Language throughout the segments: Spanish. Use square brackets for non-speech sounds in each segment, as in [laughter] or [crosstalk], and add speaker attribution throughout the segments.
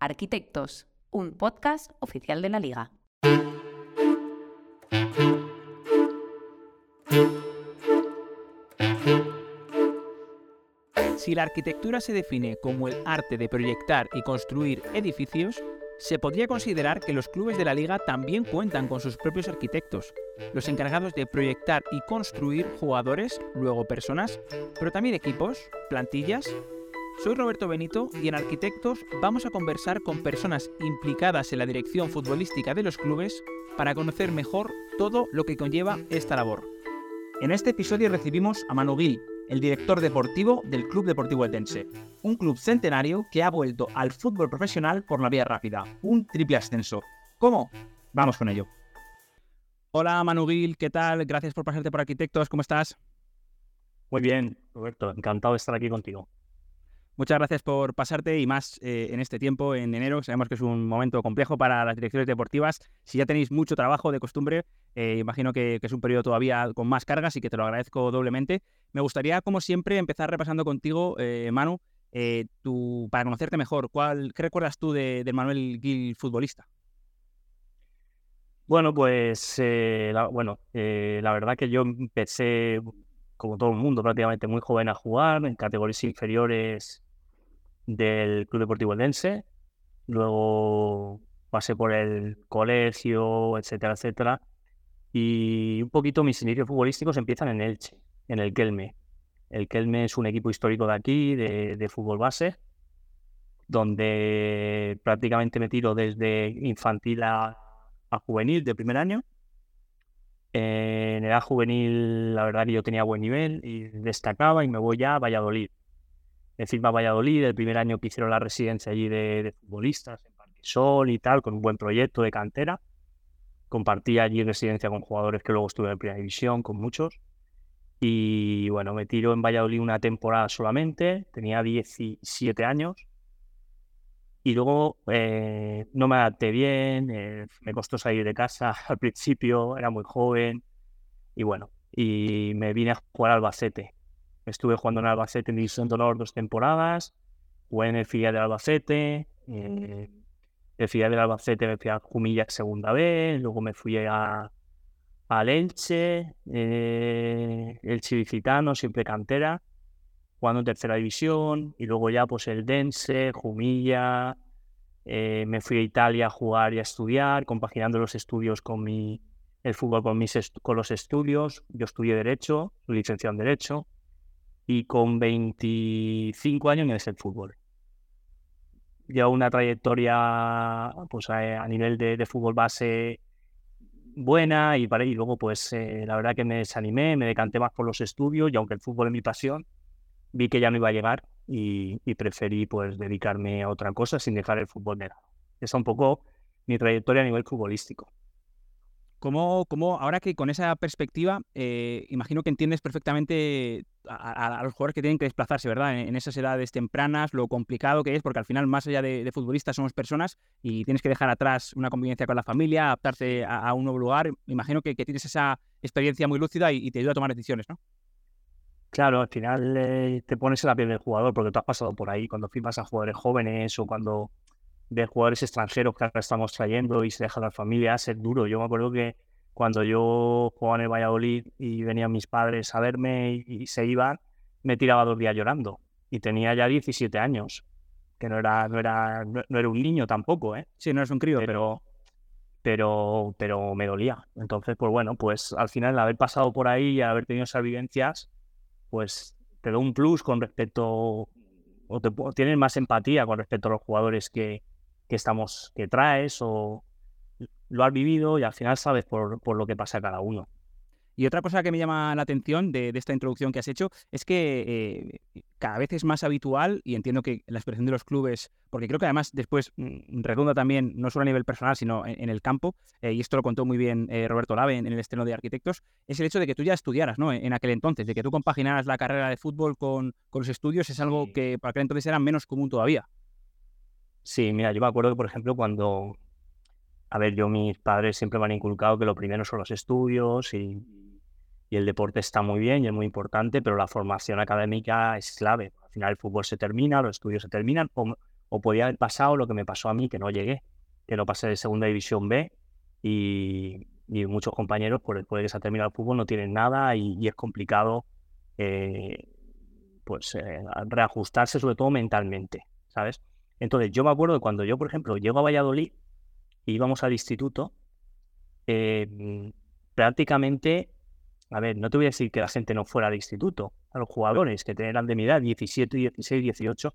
Speaker 1: Arquitectos, un podcast oficial de la Liga.
Speaker 2: Si la arquitectura se define como el arte de proyectar y construir edificios, se podría considerar que los clubes de la liga también cuentan con sus propios arquitectos, los encargados de proyectar y construir jugadores, luego personas, pero también equipos, plantillas. Soy Roberto Benito y en Arquitectos vamos a conversar con personas implicadas en la dirección futbolística de los clubes para conocer mejor todo lo que conlleva esta labor. En este episodio recibimos a Manu Gil, el director deportivo del Club Deportivo Etense, un club centenario que ha vuelto al fútbol profesional por la vía rápida, un triple ascenso. ¿Cómo? Vamos con ello. Hola Manu Gil, ¿qué tal? Gracias por pasarte por Arquitectos, ¿cómo estás?
Speaker 3: Muy bien, Roberto, encantado de estar aquí contigo.
Speaker 2: Muchas gracias por pasarte y más eh, en este tiempo, en enero. Sabemos que es un momento complejo para las direcciones deportivas. Si ya tenéis mucho trabajo de costumbre, eh, imagino que, es un periodo todavía con más cargas y que te lo agradezco doblemente. Me gustaría, como siempre, empezar repasando contigo, eh, Manu, tu, para conocerte mejor. ¿cuál, ¿Qué recuerdas tú de, Manuel Gil, futbolista?
Speaker 3: Bueno, pues la, bueno, la verdad que yo empecé, como todo el mundo, prácticamente muy joven a jugar en categorías inferiores del Club Deportivo Eldense, luego pasé por el colegio, etcétera, etcétera, y un poquito mis inicios futbolísticos empiezan en Elche, en el Kelme. El Kelme es un equipo histórico de aquí, de, fútbol base, donde prácticamente me tiro desde infantil a, a juvenil de primer año. En edad juvenil, la verdad que yo tenía buen nivel y destacaba y me voy ya a Valladolid en Firma Valladolid, el primer año que hicieron la residencia allí de, futbolistas en Parquesol y tal, con un buen proyecto de cantera. Compartí allí residencia con jugadores que luego estuve en Primera División, con muchos. Y bueno, me tiro en Valladolid una temporada solamente, tenía 17 años. Y luego eh, no me adapté bien, eh, me costó salir de casa [laughs] al principio, era muy joven. Y bueno, y me vine a jugar al Albacete, Estuve jugando en Albacete en División de Honor dos temporadas, jugué en el filial de Albacete, eh, el filial del Albacete me fui a Jumilla segunda vez, luego me fui a, a Elche, eh, el Chilicitano, siempre cantera, jugando en tercera división, y luego ya pues el Dense, Jumilla, eh, me fui a Italia a jugar y a estudiar, compaginando los estudios con mi, el fútbol con, mis con los estudios. Yo estudié Derecho, licenciado en Derecho, y con 25 años en el fútbol. Llevo una trayectoria pues, a, nivel de, fútbol base buena y, y luego pues eh, la verdad que me desanimé, me decanté más por los estudios y aunque el fútbol es mi pasión, vi que ya no iba a llegar y, preferí pues dedicarme a otra cosa sin dejar el fútbol de lado. Esa es un poco mi trayectoria a nivel futbolístico.
Speaker 2: ¿Cómo, cómo ahora que con esa perspectiva, eh, imagino que entiendes perfectamente a, los jugadores que tienen que desplazarse, ¿verdad? En, esas edades tempranas, lo complicado que es, porque al final, más allá de, futbolistas, somos personas y tienes que dejar atrás una convivencia con la familia, adaptarse a, un nuevo lugar. Imagino que, tienes esa experiencia muy lúcida y, te ayuda a tomar decisiones, ¿no?
Speaker 3: Claro, al final eh, te pones en la piel del jugador porque tú has pasado por ahí cuando firmas a jugadores jóvenes o cuando de jugadores extranjeros que ahora estamos trayendo y se deja la familia, es duro. Yo me acuerdo que cuando yo jugaba en el Valladolid y venían mis padres a verme y, se iban, me tiraba dos días llorando. Y tenía ya 17 años, que no era, no era, no, era un niño tampoco, ¿eh?
Speaker 2: Sí, no es un crío, pero,
Speaker 3: pero, pero me dolía. Entonces, pues bueno, pues al final haber pasado por ahí y haber tenido esas vivencias, pues te da un plus con respecto, o te, tienes más empatía con respecto a los jugadores que, que estamos, que traes o lo has vivido y al final sabes por, por lo que pasa cada uno.
Speaker 2: Y otra cosa que me llama la atención de, esta introducción que has hecho es que eh, cada vez es más habitual, y entiendo que la expresión de los clubes, porque creo que además después mm, redunda también, no solo a nivel personal, sino en, el campo, eh, y esto lo contó muy bien eh, Roberto Lave en, el estreno de Arquitectos, es el hecho de que tú ya estudiaras, ¿no? En, aquel entonces, de que tú compaginaras la carrera de fútbol con, con los estudios, es algo que para aquel entonces era menos común todavía.
Speaker 3: Sí, mira, yo me acuerdo que, por ejemplo, cuando, a ver, yo mis padres siempre me han inculcado que lo primero son los estudios y, el deporte está muy bien y es muy importante, pero la formación académica es clave. Al final el fútbol se termina, los estudios se terminan, o, podía haber pasado lo que me pasó a mí, que no llegué, que no pasé de segunda división B y, muchos compañeros, por después de que se ha terminado el fútbol, no tienen nada y, es complicado eh, pues eh, reajustarse, sobre todo mentalmente, ¿sabes? Entonces, yo me acuerdo cuando yo, por ejemplo, llego a Valladolid y íbamos al instituto, eh, prácticamente, a ver, no te voy a decir que la gente no fuera de instituto, a los jugadores que eran de mi edad, 17, 16, 18,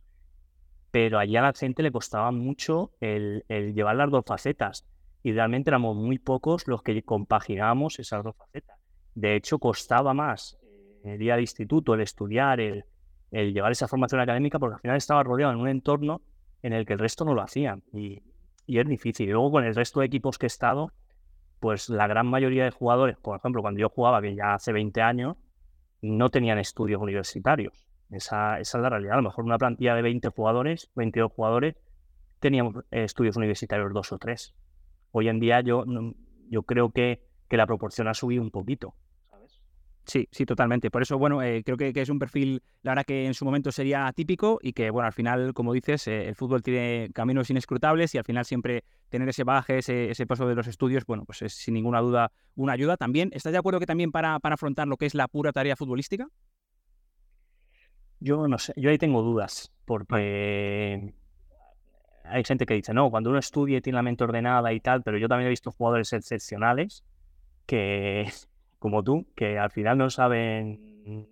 Speaker 3: pero allá a la gente le costaba mucho el, llevar las dos facetas y realmente éramos muy pocos los que compaginábamos esas dos facetas. De hecho, costaba más el día de instituto, el estudiar, el, llevar esa formación académica, porque al final estaba rodeado en un entorno en el que el resto no lo hacían y, y es difícil. Y luego con el resto de equipos que he estado, pues la gran mayoría de jugadores, por ejemplo, cuando yo jugaba, que ya hace 20 años, no tenían estudios universitarios. Esa, es la realidad. A lo mejor una plantilla de 20 jugadores, 22 jugadores, teníamos estudios universitarios dos o tres. Hoy en día yo, yo creo que, que la proporción ha subido un poquito.
Speaker 2: Sí, sí, totalmente. Por eso, bueno, eh, creo que, es un perfil, la verdad que en su momento sería típico y que, bueno, al final, como dices, eh, el fútbol tiene caminos inescrutables y al final siempre tener ese bagaje, ese, ese, paso de los estudios, bueno, pues es sin ninguna duda una ayuda también. ¿Estás de acuerdo que también para, para afrontar lo que es la pura tarea futbolística?
Speaker 3: Yo no sé, yo ahí tengo dudas, porque hay gente que dice, no, cuando uno estudia y tiene la mente ordenada y tal, pero yo también he visto jugadores excepcionales que como tú, que al final no saben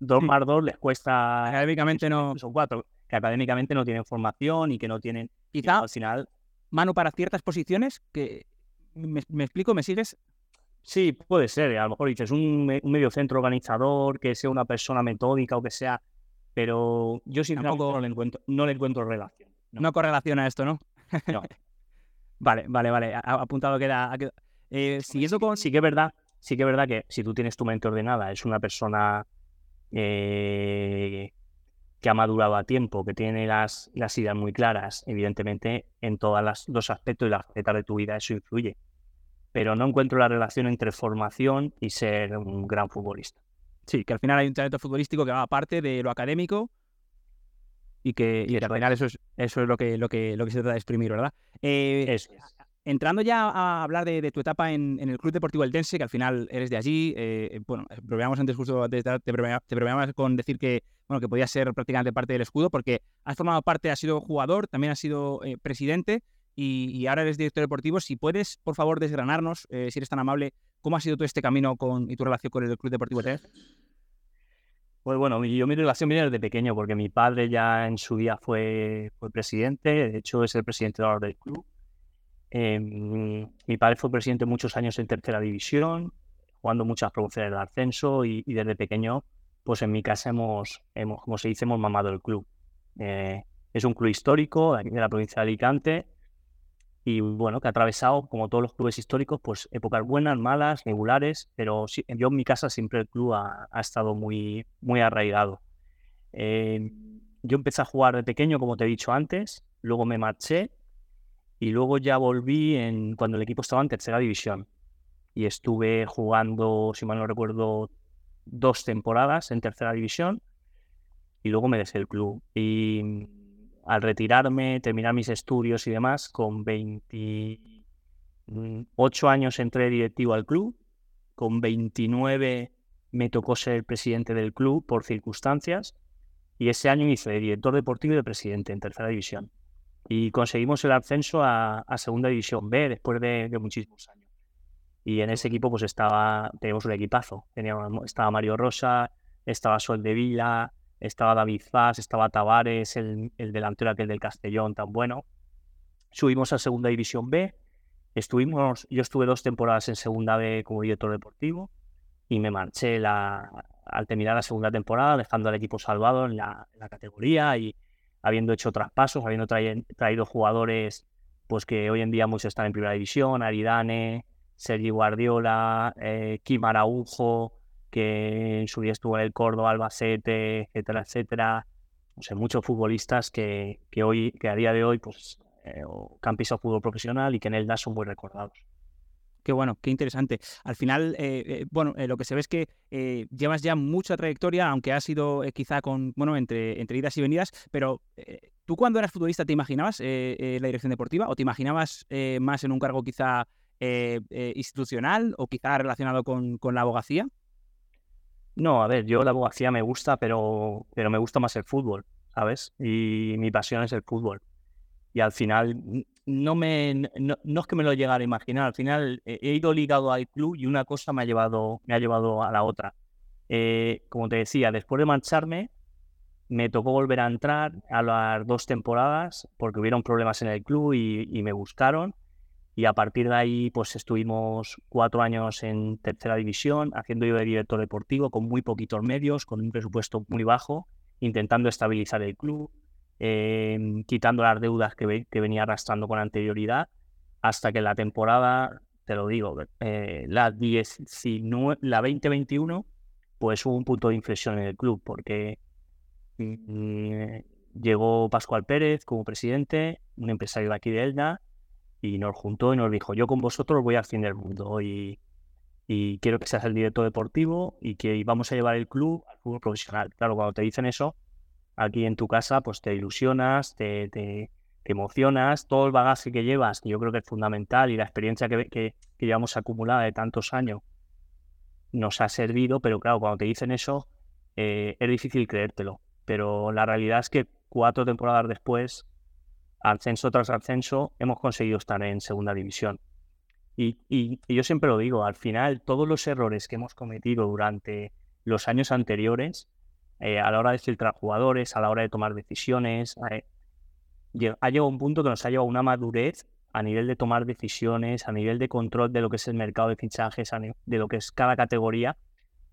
Speaker 3: dos más dos les cuesta
Speaker 2: académicamente no.
Speaker 3: son cuatro que académicamente no tienen formación y que no tienen
Speaker 2: quizá al final mano para ciertas posiciones que me, explico me sigues
Speaker 3: sí puede ser a lo mejor dices un, medio centro organizador que sea una persona metódica o que sea pero yo sinceramente Tampoco... no le encuentro no le encuentro relación
Speaker 2: no, correlaciona a esto no no. [laughs] Vale vale vale apuntado queda, eh, siguiendo con
Speaker 3: sí que es verdad sí que es verdad que si tú tienes tu mente ordenada, es una persona eh, que ha madurado a tiempo, que tiene las, las ideas muy claras, evidentemente en todos los aspectos y las facetas de tu vida eso influye. Pero no encuentro la relación entre formación y ser un gran futbolista.
Speaker 2: Sí, que al final hay un talento futbolístico que va aparte de lo académico y que, al final eso es, eso es lo que, lo que, lo que se trata de exprimir, ¿verdad?
Speaker 3: Eh, eso es
Speaker 2: entrando ya a hablar de, tu etapa en, el Club Deportivo Eldense, que al final eres de allí, eh, eh bueno, probamos antes justo, te, te con decir que, bueno, que podías ser prácticamente parte del escudo, porque has formado parte, has sido jugador, también has sido eh, presidente y, ahora eres director deportivo. Si puedes, por favor, desgranarnos, eh, si eres tan amable, cómo ha sido todo este camino con, y tu relación con el Club Deportivo Eldense.
Speaker 3: Pues bueno, yo mi relación viene desde pequeño, porque mi padre ya en su día fue, fue presidente, de hecho es el presidente del club Em, mi padre fue presidente muchos años en tercera división, jugando muchas promociones de ascenso y, desde pequeño, pues en mi casa hemos, hemos, como se dice, hemos mamado el club. Eh, es un club histórico de la provincia de Alicante y bueno, que ha atravesado, como todos los clubes históricos, pues épocas buenas, malas, regulares, pero yo en mi casa siempre el club ha, estado muy, muy arraigado. Em, yo empecé a jugar de pequeño, como te he dicho antes, luego me marché y luego ya volví en, cuando el equipo estaba en tercera división. Y estuve jugando, si mal no recuerdo, dos temporadas en tercera división. Y luego me dejé el club. Y mm, al retirarme, terminar mis estudios y demás, con 28 años entré directivo al club. Con 29 me tocó ser presidente del club por circunstancias. Y ese año hice de director deportivo y de presidente en tercera división y conseguimos el ascenso a, Segunda División B después de, muchísimos años. Y en ese equipo pues estaba, teníamos un equipazo. Teníamos, estaba Mario Rosa, estaba Sol de Vila, estaba David Faz, estaba Tavares, el, el delantero aquel del Castellón tan bueno. Subimos a Segunda División B. Estuvimos, yo estuve dos temporadas en Segunda B como director deportivo y me marché la, al terminar la segunda temporada, dejando al equipo salvado en la, en la categoría y, habiendo hecho traspasos, habiendo traído jugadores pues que hoy en día muchos están en primera división, Aridane, Sergi Guardiola, eh, Kim Araujo, que en su día estuvo en el Córdoba, Albacete, etcétera, etcétera. O sea, muchos futbolistas que, que hoy, que a día de hoy, pues, eh, campistas fútbol profesional y que en el DAS son muy recordados.
Speaker 2: Qué bueno, qué interesante. Al final, eh, eh, bueno, eh, lo que se ve es que llevas ya mucha trayectoria, aunque ha sido quizá con, bueno, entre, entre idas y venidas, pero ¿tú cuando eras futbolista te imaginabas la dirección deportiva o te imaginabas más en un cargo quizá institucional o quizá relacionado con, con, la abogacía?
Speaker 3: No, a ver, yo la abogacía me gusta, pero, pero me gusta más el fútbol, ¿sabes? Y mi pasión es el fútbol y al final no, me, no, es que me lo llegara a imaginar, al final he ido ligado al club y una cosa me ha llevado, me ha llevado a la otra. Eh, como te decía, después de marcharme, me tocó volver a entrar a las dos temporadas porque hubieron problemas en el club y, me buscaron. Y a partir de ahí, pues estuvimos cuatro años en tercera división, haciendo yo de director deportivo con muy poquitos medios, con un presupuesto muy bajo, intentando estabilizar el club, Em, quitando las deudas que, venía arrastrando con anterioridad, hasta que la temporada, te lo digo, eh, la, 19, la 2021, pues hubo un punto de inflexión en el club, porque mm, llegó Pascual Pérez como presidente, un empresario de aquí de Elna, y nos juntó y nos dijo, yo con vosotros voy al fin del mundo y, y quiero que seas el director deportivo y que vamos a llevar el club al fútbol profesional. Claro, cuando te dicen eso, aquí en tu casa, pues te ilusionas, te, emocionas, todo el bagaje que llevas, que yo creo que es fundamental, y la experiencia que, que, llevamos acumulada de tantos años, nos ha servido, pero claro, cuando te dicen eso, eh, es difícil creértelo. Pero la realidad es que cuatro temporadas después, ascenso tras ascenso, hemos conseguido estar en segunda división. Y, y, yo siempre lo digo, al final todos los errores que hemos cometido durante los años anteriores eh, a la hora de filtrar jugadores, a la hora de tomar decisiones. Eh, ha llegado un punto que nos ha llevado una madurez a nivel de tomar decisiones, a nivel de control de lo que es el mercado de fichajes, de lo que es cada categoría,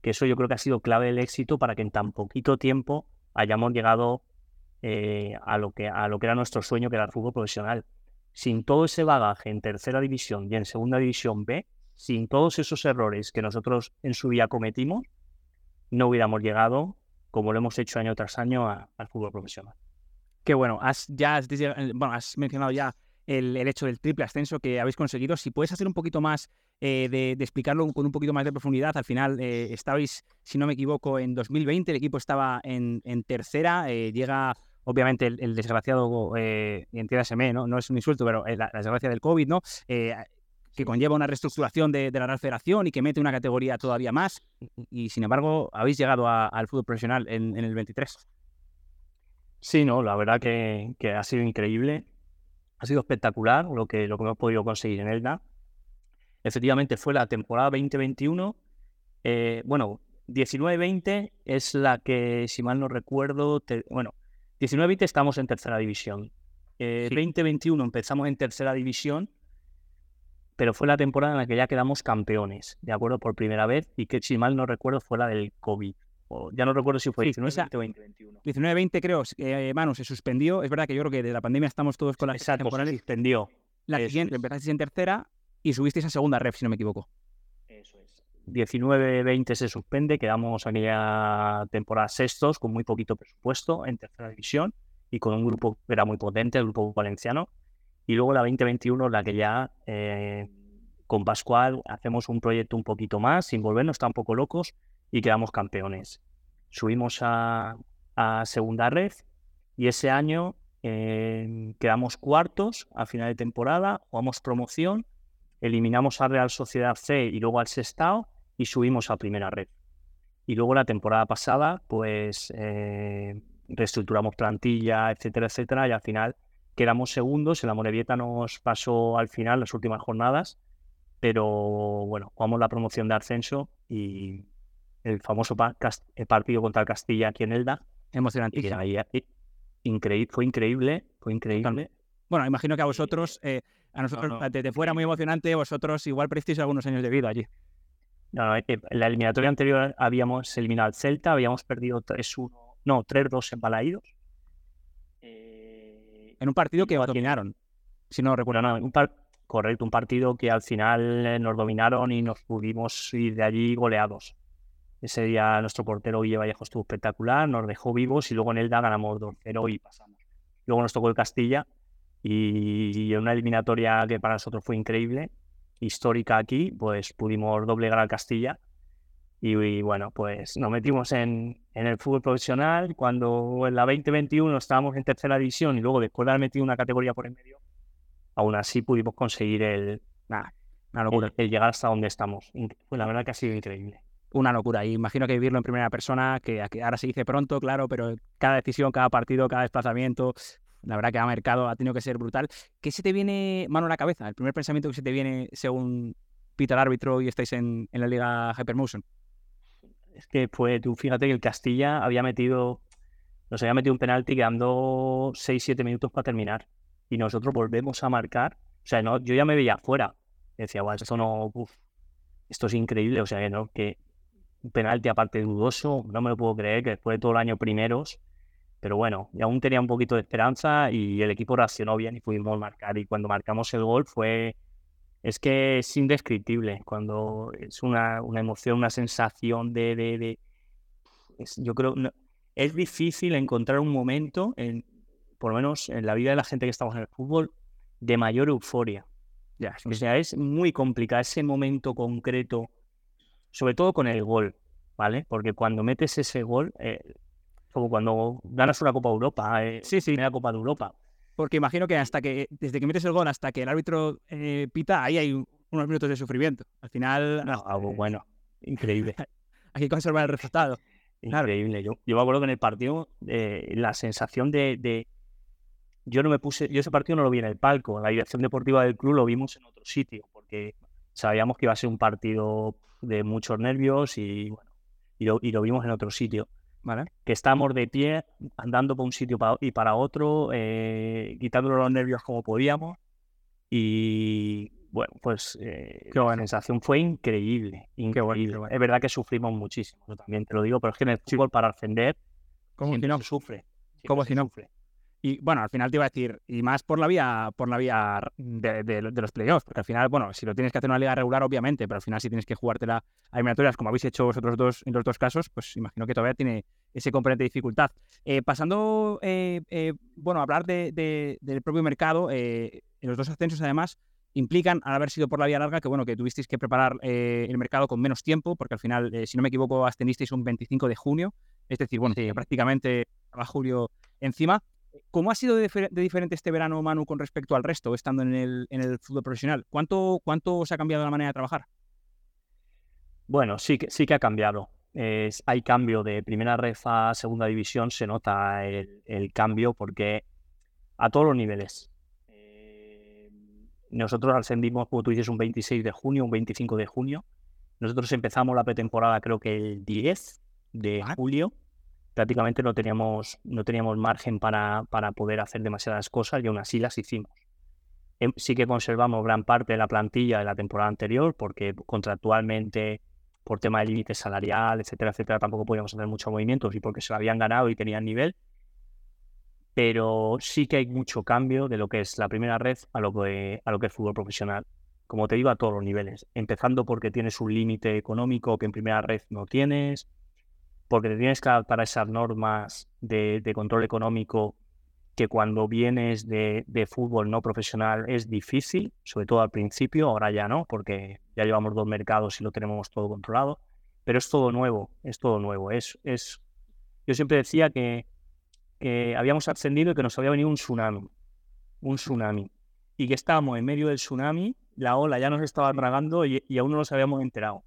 Speaker 3: que eso yo creo que ha sido clave del éxito para que en tan poquito tiempo hayamos llegado eh, a, lo que, a lo que era nuestro sueño, que era el fútbol profesional. Sin todo ese bagaje en tercera división y en segunda división B, sin todos esos errores que nosotros en su día cometimos, no hubiéramos llegado como lo hemos hecho año tras año al fútbol profesional.
Speaker 2: Qué bueno, has, ya bueno, has mencionado ya el, hecho del triple ascenso que habéis conseguido. Si puedes hacer un poquito más eh, de, explicarlo con un poquito más de profundidad, al final eh, estabais, si no me equivoco, en 2020, el equipo estaba en, tercera, eh, llega obviamente el, desgraciado, eh, entiéndaseme, ¿no? no es un insulto, pero la, desgracia del COVID, ¿no? Que conlleva una reestructuración de, la Real Federación y que mete una categoría todavía más. Y, sin embargo, habéis llegado al fútbol profesional en, el 23.
Speaker 3: Sí, no, la verdad que, ha sido increíble. Ha sido espectacular lo que, lo que hemos podido conseguir en Elda. Efectivamente, fue la temporada 2021. Eh, bueno, 19-20 es la que, si mal no recuerdo, bueno, 19-20 estamos en tercera división. Eh, 2021 empezamos en tercera división pero fue la temporada en la que ya quedamos campeones, ¿de acuerdo? Por primera vez, y que si mal no recuerdo fue la del COVID. O ya no recuerdo si fue 19 o 2021.
Speaker 2: 19-20 creo, eh, Manu, se suspendió. Es verdad que yo creo que de la pandemia estamos todos con la
Speaker 3: Exacto, temporales. Se suspendió.
Speaker 2: La siguiente, empezasteis en tercera y subisteis a segunda ref, si no me equivoco.
Speaker 3: Eso es. 19-20 se suspende, quedamos aquella temporada sextos con muy poquito presupuesto en tercera división y con un grupo que era muy potente, el grupo valenciano, y luego la 2021, la que ya eh, con Pascual hacemos un proyecto un poquito más, sin volvernos tampoco locos, y quedamos campeones. Subimos a, segunda red y ese año eh, quedamos cuartos a final de temporada, jugamos promoción, eliminamos a Real Sociedad C y luego al Sestao y subimos a primera red. Y luego la temporada pasada, pues eh, reestructuramos plantilla, etcétera, etcétera, y al final quedamos segundos, la Morevieta nos pasó al final las últimas jornadas, pero bueno, jugamos la promoción de ascenso y el famoso partido contra el Castilla aquí en Elda.
Speaker 2: Emocionante.
Speaker 3: Increíble, fue increíble, fue increíble.
Speaker 2: Bueno, imagino que a vosotros, eh, a nosotros desde fuera muy emocionante, vosotros igual prestéis algunos años de vida allí.
Speaker 3: No, eh, en la eliminatoria anterior habíamos eliminado al Celta, habíamos perdido 3-1, no, 3-2 en Balaídos
Speaker 2: en un partido que dominaron, si no recuerdo nada.
Speaker 3: Un correcto, un partido que al final eh, nos dominaron y nos pudimos ir de allí goleados. Ese día nuestro portero Guille Vallejo estuvo espectacular, nos dejó vivos y luego en Elda ganamos 2-0 y pasamos. Luego nos tocó el Castilla y, en una eliminatoria que para nosotros fue increíble. histórica aquí, pues pudimos doblegar al Castilla y, bueno, pues nos metimos en, en, el fútbol profesional cuando en la 2021 estábamos en tercera división y luego después de haber metido una categoría por en medio, aún así pudimos conseguir el, el, llegar hasta donde estamos. Pues la verdad que ha sido increíble
Speaker 2: una locura. Y imagino que vivirlo en primera persona, que ahora se dice pronto, claro, pero cada decisión, cada partido, cada desplazamiento, la verdad que ha mercado ha tenido que ser brutal. ¿Qué se te viene mano a la cabeza? El primer pensamiento que se te viene según pita el árbitro y estáis en, la liga Hypermotion.
Speaker 3: Es que pues tú fíjate que el Castilla había metido, nos había metido un penalti quedando 6-7 minutos para terminar. Y nosotros volvemos a marcar. O sea, no, yo ya me veía afuera. Decía, bueno, esto no, esto es increíble. O sea, que no, que un penalti aparte dudoso, no me lo puedo creer que después de todo el año primeros, pero bueno, y aún tenía un poquito de esperanza y el equipo reaccionó bien y pudimos marcar. Y cuando marcamos el gol fue, es que es indescriptible, cuando es una, una emoción, una sensación de, de, yo creo, es difícil encontrar un momento, en, por lo menos en la vida de la gente que estamos en el fútbol, de mayor euforia. Ya, o sea, es muy complicado ese momento concreto sobre todo con el gol, ¿vale? Porque cuando metes ese gol, eh, como cuando ganas una Copa Europa, eh, sí, sí. la Copa de Europa.
Speaker 2: Porque imagino que hasta que, desde que metes el gol hasta que el árbitro eh, pita, ahí hay unos minutos de sufrimiento. Al final.
Speaker 3: No, algo bueno, increíble. [laughs]
Speaker 2: hay que conservar el resultado.
Speaker 3: Increíble. Yo, yo me acuerdo que en el partido, la sensación de, de, Yo no me puse. Yo ese partido no lo vi en el palco. En la dirección deportiva del club lo vimos en otro sitio, porque sabíamos que iba a ser un partido de muchos nervios y bueno, y lo, vimos en otro sitio. ¿Vale? Que estábamos de pie, andando por un sitio y para otro, eh, quitándole los nervios como podíamos. Y bueno, pues eh, la sensación fue increíble. increíble. Es verdad que sufrimos muchísimo, yo también te lo digo, pero es que en el fútbol para ascender,
Speaker 2: como si no sufre. Como si no sufre. Y bueno, al final te iba a decir, y más por la vía, por la vía de, los playoffs, porque al final, bueno, si lo tienes que hacer en una liga regular, obviamente, pero al final si tienes que jugártela a eliminatorias, como habéis hecho vosotros dos en los dos casos, pues imagino que todavía tiene ese componente de dificultad. Eh, pasando, eh, eh, bueno, a hablar de, del propio mercado, en los dos ascensos además implican, al haber sido por la vía larga, que bueno, que tuvisteis que preparar el mercado con menos tiempo, porque al final, si no me equivoco, ascendisteis un 25 de junio, es decir, bueno, prácticamente a julio encima. ¿Cómo ha sido de, diferente este verano, Manu, con respecto al resto, estando en el, en el fútbol profesional? ¿Cuánto, ¿Cuánto os ha cambiado la manera de trabajar?
Speaker 3: Bueno, sí que, sí que ha cambiado. hay cambio de primera red a segunda división, se nota el, cambio porque a todos los niveles. Eh, nosotros ascendimos, como tú dices, un 26 de junio, un 25 de junio. Nosotros empezamos la pretemporada creo que el 10 de julio prácticamente no teníamos, no teníamos margen para, para poder hacer demasiadas cosas y aún así las hicimos. Em, sí que conservamos gran parte de la plantilla de la temporada anterior porque contractualmente, por tema de límite salarial, etcétera, etcétera, tampoco podíamos hacer muchos movimientos y porque se lo habían ganado y tenían nivel. Pero sí que hay mucho cambio de lo que es la primera red a lo que, a lo que es fútbol profesional. Como te digo, a todos los niveles. Empezando porque tienes un límite económico que en primera red no tienes porque te tienes que adaptar a esas normas de, control económico que cuando vienes de, fútbol no profesional es difícil, sobre todo al principio, ahora ya no, porque ya llevamos dos mercados y lo tenemos todo controlado, pero es todo nuevo, es todo nuevo. Es, es... Yo siempre decía que, que habíamos ascendido y que nos había venido un tsunami, un tsunami, y que estábamos en medio del tsunami, la ola ya nos estaba tragando y, y aún no nos habíamos enterado.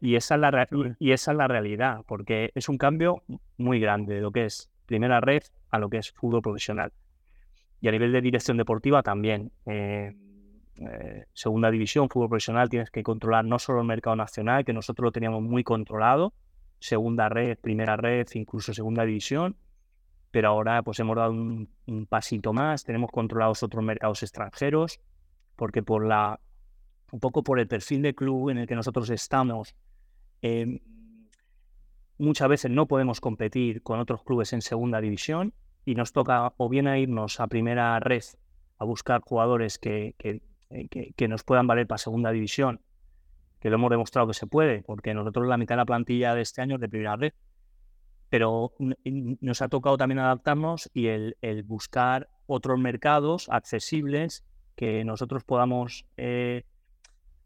Speaker 3: Y esa, es la y esa es la realidad, porque es un cambio muy grande de lo que es primera red a lo que es fútbol profesional. Y a nivel de dirección deportiva también. Eh, eh, segunda división, fútbol profesional, tienes que controlar no solo el mercado nacional, que nosotros lo teníamos muy controlado, segunda red, primera red, incluso segunda división, pero ahora pues hemos dado un, un pasito más, tenemos controlados otros mercados extranjeros, porque por la un poco por el perfil de club en el que nosotros estamos, em, muchas veces no podemos competir con otros clubes en segunda división y nos toca o bien irnos a primera red a buscar jugadores que, que, eh, nos puedan valer para segunda división, que lo hemos demostrado que se puede, porque nosotros la mitad de la plantilla de este año es de primera red, pero nos ha tocado también adaptarnos y el, buscar otros mercados accesibles que nosotros podamos eh,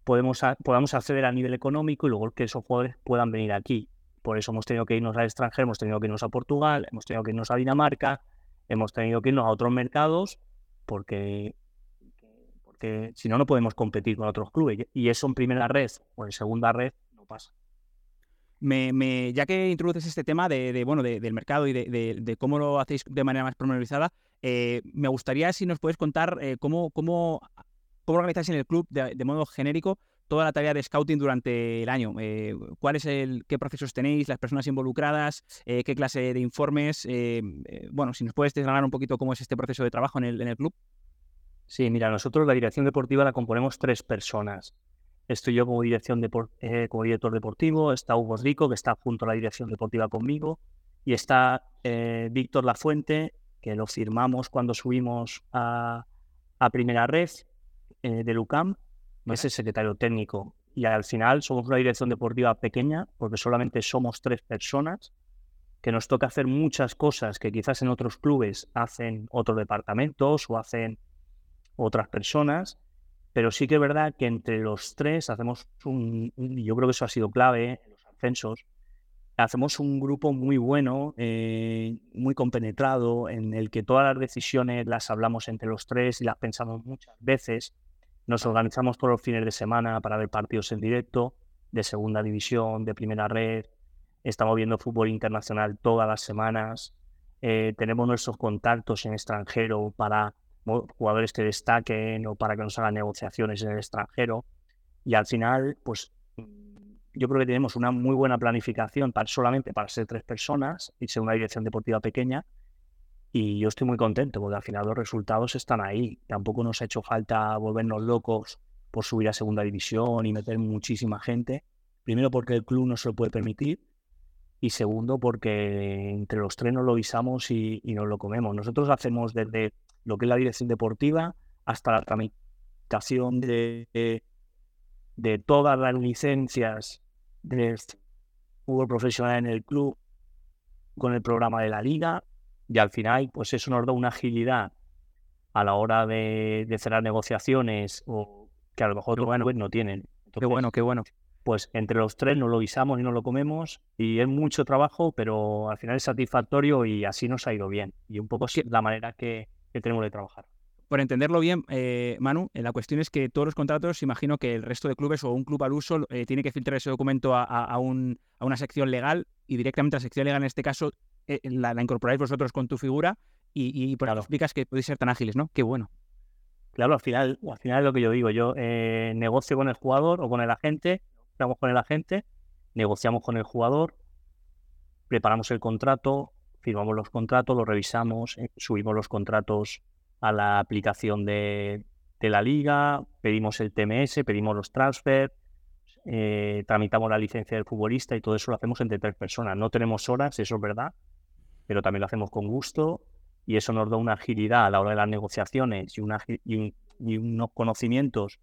Speaker 3: podemos podamos acceder a nivel económico y luego que esos jugadores puedan venir aquí. Por eso hemos tenido que irnos al extranjero, hemos tenido que irnos a Portugal, hemos tenido que irnos a Dinamarca, hemos tenido que irnos a otros mercados porque, porque si no, no podemos competir con otros clubes. Y eso en primera red o en segunda red no pasa.
Speaker 2: Me, ya que introduces este tema de, bueno, del mercado y de, cómo lo hacéis de manera más pormenorizada, eh, me gustaría si nos puedes contar eh, cómo, cómo, cómo organizáis en el club de, modo genérico toda la tarea de scouting durante el año. Eh, ¿Cuál es el, qué procesos tenéis, las personas involucradas, qué clase de informes? bueno, si nos puedes desgranar un poquito cómo es este proceso de trabajo en el, en el club.
Speaker 3: Sí, mira, nosotros la dirección deportiva la componemos tres personas. Estoy yo como, dirección eh, como director deportivo, está Hugo Rico, que está junto a la dirección deportiva conmigo, y está eh, Víctor Lafuente, que lo firmamos cuando subimos a, Primera Red eh, de Lucam, que es el secretario técnico. Y al final somos una dirección deportiva pequeña, porque solamente somos tres personas, que nos toca hacer muchas cosas que quizás en otros clubes hacen otros departamentos o hacen otras personas pero sí que es verdad que entre los tres hacemos un, yo creo que eso ha sido clave en los ascensos, hacemos un grupo muy bueno, eh, muy compenetrado, en el que todas las decisiones las hablamos entre los tres y las pensamos muchas veces. Nos organizamos todos los fines de semana para ver partidos en directo, de segunda división, de primera red. Estamos viendo fútbol internacional todas las semanas. Eh, tenemos nuestros contactos en extranjero para jugadores que destaquen o para que nos hagan negociaciones en el extranjero. Y al final, pues yo creo que tenemos una muy buena planificación solamente para ser tres personas y ser una dirección deportiva pequeña. Y yo estoy muy contento porque al final los resultados están ahí. Tampoco nos ha hecho falta volvernos locos por subir a segunda división y meter muchísima gente. Primero porque el club no se lo puede permitir y segundo porque entre los tres nos lo visamos y, nos lo comemos. Nosotros hacemos desde lo que es la dirección deportiva hasta la tramitación de, de, todas las licencias del fútbol profesional en el club con el programa de la liga y al final pues eso nos da una agilidad a la hora de, cerrar negociaciones o que a lo mejor bueno. no tienen.
Speaker 2: qué bueno, qué bueno.
Speaker 3: Pues entre los tres nos lo guisamos y nos lo comemos y es mucho trabajo, pero al final es satisfactorio y así nos ha ido bien. Y un poco la manera que, que tenemos de trabajar.
Speaker 2: Por entenderlo bien, eh, Manu, eh, la cuestión es que todos los contratos, imagino que el resto de clubes o un club al uso eh, tiene que filtrar ese documento a, una sección legal y directamente a la sección legal, en este caso, la, incorporáis vosotros con tu figura y, por eso explicas que podéis ser tan ágiles, ¿no? Qué bueno.
Speaker 3: Claro, al final, al final es lo que yo digo. Yo negocio con el jugador o con el agente, estamos con el agente, negociamos con el jugador, preparamos el contrato, firmamos los contratos, los revisamos, eh, subimos los contratos a la aplicación de, la liga, pedimos el TMS, pedimos los transfers, eh, tramitamos la licencia del futbolista y todo eso lo hacemos entre tres personas. No tenemos horas, eso es verdad, pero también lo hacemos con gusto y eso nos da una agilidad a la hora de las negociaciones y, y, unos conocimientos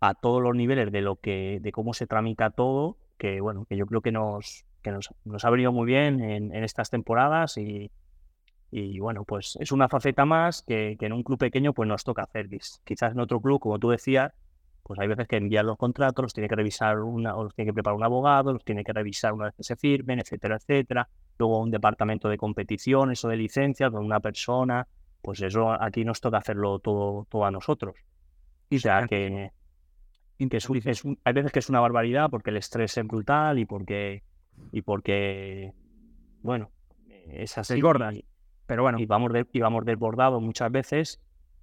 Speaker 3: a todos los niveles de lo que de cómo se tramita todo que bueno que yo creo que nos que nos, ha venido muy bien en, estas temporadas y, bueno, pues es una faceta más que, en un club pequeño pues nos toca hacer. Quizás en otro club, como tú decías, pues hay veces que enviar los contratos, los tiene que revisar una, o los tiene que preparar un abogado, los tiene que revisar una vez que se firmen, etcétera, etcétera. Luego un departamento de competiciones o de licencias con una persona, pues eso aquí nos toca hacerlo todo, todo a nosotros. Y o sea que, hay veces que es una barbaridad porque el estrés es brutal y porque y porque, bueno, es así.
Speaker 2: gordas. Pero bueno.
Speaker 3: Y vamos, de, y vamos desbordados muchas veces,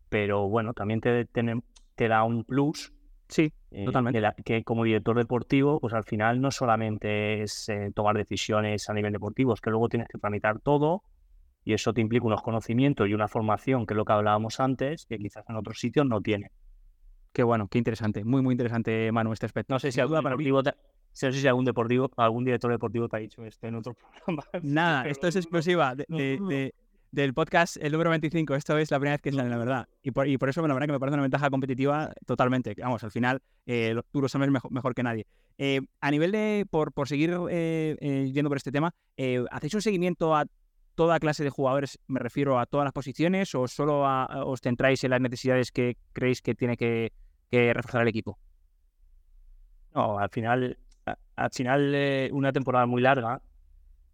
Speaker 3: pero bueno, también te, te, da un plus.
Speaker 2: Sí, eh, totalmente.
Speaker 3: Que, como director deportivo, pues al final no solamente es eh, tomar decisiones a nivel deportivo, es que luego tienes que tramitar todo y eso te implica unos conocimientos y una formación, que es lo que hablábamos antes, que quizás en otros sitios no tiene.
Speaker 2: Qué bueno, qué interesante, muy, muy interesante, Manu, este aspecto.
Speaker 3: No sé si duda para no sé si algún deportivo, algún director deportivo te ha dicho esto en otro [laughs] programa.
Speaker 2: Nada, esto es exclusiva del podcast, el número 25. Esto es la primera vez que sale, la verdad. Y por, y por eso, la verdad que me parece una ventaja competitiva totalmente. Vamos, al final, eh, tú lo sabes mejor, que nadie. Eh, a nivel de, por, por seguir eh, yendo por este tema, ¿hacéis un seguimiento a toda clase de jugadores? Me refiero a todas las posiciones o solo os centráis en las necesidades que creéis que tiene que reforzar el equipo?
Speaker 3: No, al final, al final eh, una temporada muy larga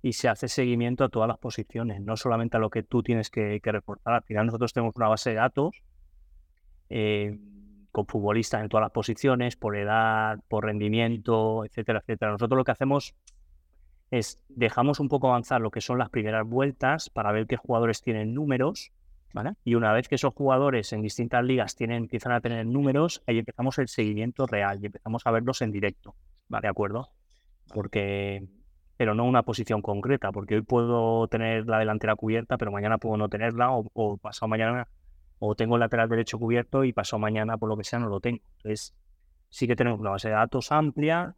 Speaker 3: y se hace seguimiento a todas las posiciones, no solamente a lo que tú tienes que, que reportar. Al final nosotros tenemos una base de datos eh, con futbolistas en todas las posiciones, por edad, por rendimiento, etcétera, etcétera. Nosotros lo que hacemos es dejamos un poco avanzar lo que son las primeras vueltas para ver qué jugadores tienen números, ¿vale? Y una vez que esos jugadores en distintas ligas tienen, empiezan a tener números, ahí empezamos el seguimiento real y empezamos a verlos en directo, ¿vale? ¿De acuerdo? Porque, pero no una posición concreta, porque hoy puedo tener la delantera cubierta, pero mañana puedo no tenerla o, o pasado mañana o tengo el lateral derecho cubierto y pasado mañana, por lo que sea, no lo tengo. Entonces, sí que tenemos una base de datos amplia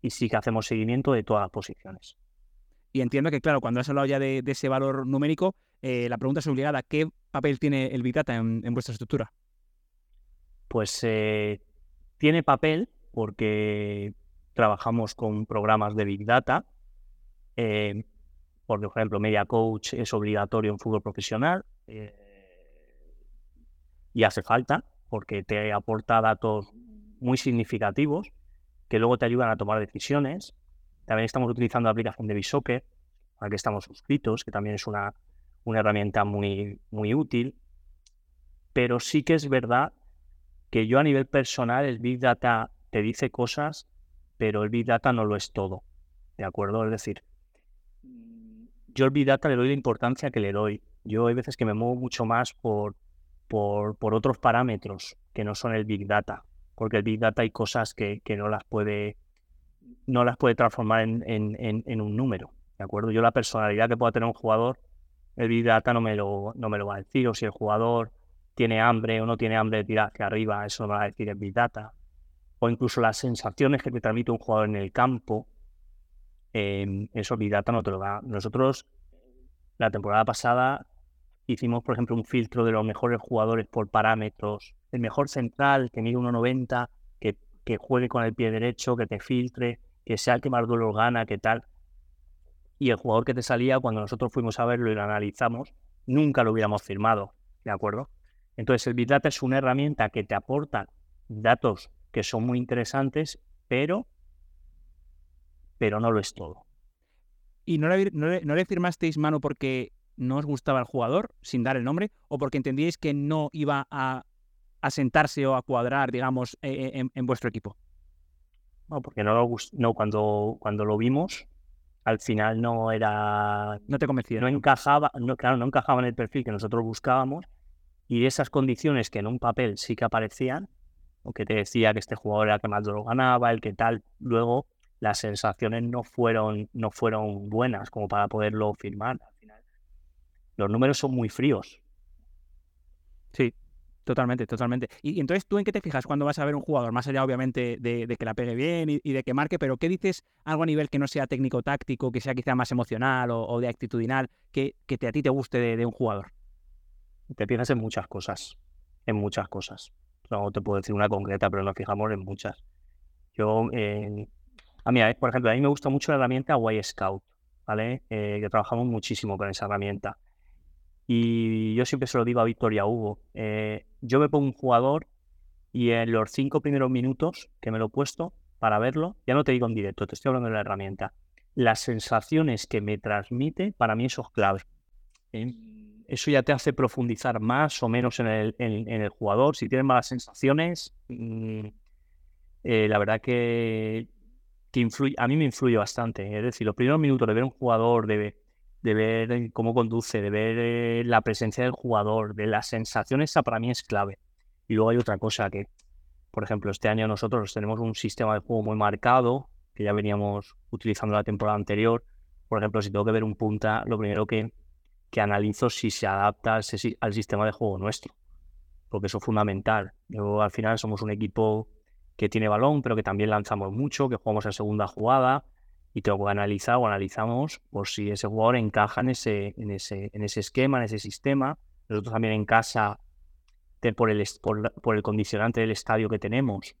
Speaker 3: y sí que hacemos seguimiento de todas las posiciones.
Speaker 2: Y entiendo que, claro, cuando has hablado ya de, ese valor numérico, eh, la pregunta es obligada, ¿qué papel tiene el Big Data en, vuestra estructura?
Speaker 3: Pues eh, tiene papel porque trabajamos con programas de Big Data. Eh, por ejemplo, Media Coach es obligatorio en fútbol profesional y hace falta porque te aporta datos muy significativos que luego te ayudan a tomar decisiones. También estamos utilizando la aplicación de Bisoccer, a la que estamos suscritos, que también es una, una herramienta muy, muy útil. Pero sí que es verdad que yo a nivel personal el Big Data te dice cosas, pero el Big Data no lo es todo. ¿De acuerdo? Es decir, yo el Big Data le doy la importancia que le doy. Yo hay veces que me muevo mucho más por, por, otros parámetros que no son el Big Data, porque el Big Data hay cosas que, no las puede no las puede transformar en, en, un número, ¿de acuerdo? Yo la personalidad que pueda tener un jugador, el Big Data no me lo, no me lo va a decir, o si el jugador tiene hambre o no tiene hambre de tirar hacia arriba, eso no va a decir el Big Data, o incluso las sensaciones que te transmite un jugador en el campo, eh, eso Big Data no te lo da. Nosotros, la temporada pasada, Hicimos, por ejemplo, un filtro de los mejores jugadores por parámetros. El mejor central que mide 1,90, que, que juegue con el pie derecho, que te filtre, que sea el que más duelo gana, que tal. Y el jugador que te salía, cuando nosotros fuimos a verlo y lo analizamos, nunca lo hubiéramos firmado. ¿De acuerdo? Entonces, el Big Data es una herramienta que te aporta datos que son muy interesantes, pero, pero no lo es todo.
Speaker 2: ¿Y no le, no no le firmasteis mano porque no os gustaba el jugador, sin dar el nombre, o porque entendíais que no iba a, sentarse o a cuadrar, digamos, e, e, en, vuestro equipo?
Speaker 3: No, porque no, lo no cuando, cuando lo vimos, al final no era...
Speaker 2: No te convencía.
Speaker 3: No encajaba, no, claro, no encajaba en el perfil que nosotros buscábamos y esas condiciones que en un papel sí que aparecían, o que te decía que este jugador era el que más lo ganaba, el que tal, luego las sensaciones no fueron, no fueron buenas como para poderlo firmar los números son muy fríos.
Speaker 2: Sí, totalmente, totalmente. Y, entonces, ¿tú en qué te fijas cuando vas a ver un jugador? Más allá, obviamente, de, que la pegue bien y, de que marque, pero ¿qué dices algo a nivel que no sea técnico-táctico, que sea quizá más emocional o, de actitudinal, que, que te, a ti te guste de, un jugador?
Speaker 3: Te fijas en muchas cosas, en muchas cosas. No te puedo decir una concreta, pero nos fijamos en muchas. Yo, eh, a mí, por ejemplo, a mí me gusta mucho la herramienta Y Scout, ¿vale? Eh, que trabajamos muchísimo con esa herramienta. Y yo siempre se lo digo a Victoria Hugo. Eh, yo me pongo un jugador y en los cinco primeros minutos que me lo he puesto para verlo, ya no te digo en directo, te estoy hablando de la herramienta. Las sensaciones que me transmite, para mí eso es clave. ¿eh? Eso ya te hace profundizar más o menos en el, en, el jugador. Si tienes malas sensaciones, mm, eh, la verdad que, influye, a mí me influye bastante. Es decir, los primeros minutos de ver un jugador, de, ver cómo conduce, de ver eh, la presencia del jugador, de las sensaciones, esa para mí es clave. Y luego hay otra cosa que, por ejemplo, este año nosotros tenemos un sistema de juego muy marcado, que ya veníamos utilizando la temporada anterior. Por ejemplo, si tengo que ver un punta, lo primero que, que analizo si se adapta al, al sistema de juego nuestro, porque eso es fundamental. Yo, al final somos un equipo que tiene balón, pero que también lanzamos mucho, que jugamos en segunda jugada, y tengo que analizar o analizamos por si ese jugador encaja en ese, en ese, en ese esquema, en ese sistema. Nosotros también en casa, por, el, por, el condicionante del estadio que tenemos,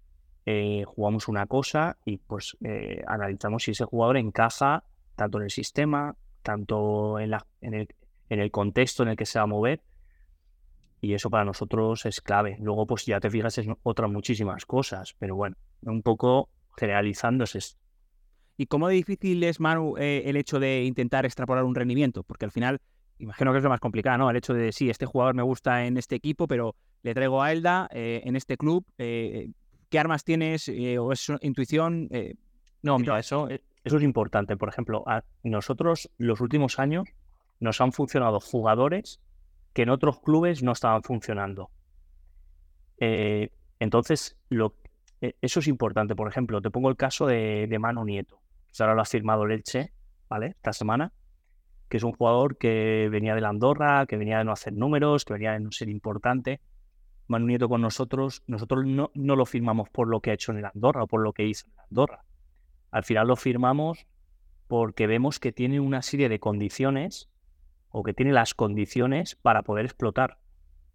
Speaker 3: eh, jugamos una cosa y pues eh, analizamos si ese jugador encaja tanto en el sistema, tanto en, la, en, el, en el contexto en el que se va a mover. Y eso para nosotros es clave. Luego, pues ya te fijas en otras muchísimas cosas. Pero bueno, un poco generalizando es esto.
Speaker 2: ¿Y cómo difícil es, Manu, eh, el hecho de intentar extrapolar un rendimiento? Porque al final, imagino que es lo más complicado, ¿no? El hecho de, sí, este jugador me gusta en este equipo, pero le traigo a Elda eh, en este club. Eh, ¿Qué armas tienes? ¿O es intuición?
Speaker 3: no, mira, eso, eso es importante. Por ejemplo, a nosotros los últimos años nos han funcionado jugadores que en otros clubes no estaban funcionando. entonces, lo, eso es importante. Por ejemplo, te pongo el caso de, de Manu Nieto. Ahora lo ha firmado Leche, ¿vale? Esta semana, que es un jugador que venía de la Andorra, que venía de no hacer números, que venía de no ser importante. Manu Nieto con nosotros, nosotros no, no lo firmamos por lo que ha hecho en el Andorra o por lo que hizo en el Andorra. Al final lo firmamos porque vemos que tiene una serie de condiciones o que tiene las condiciones para poder explotar.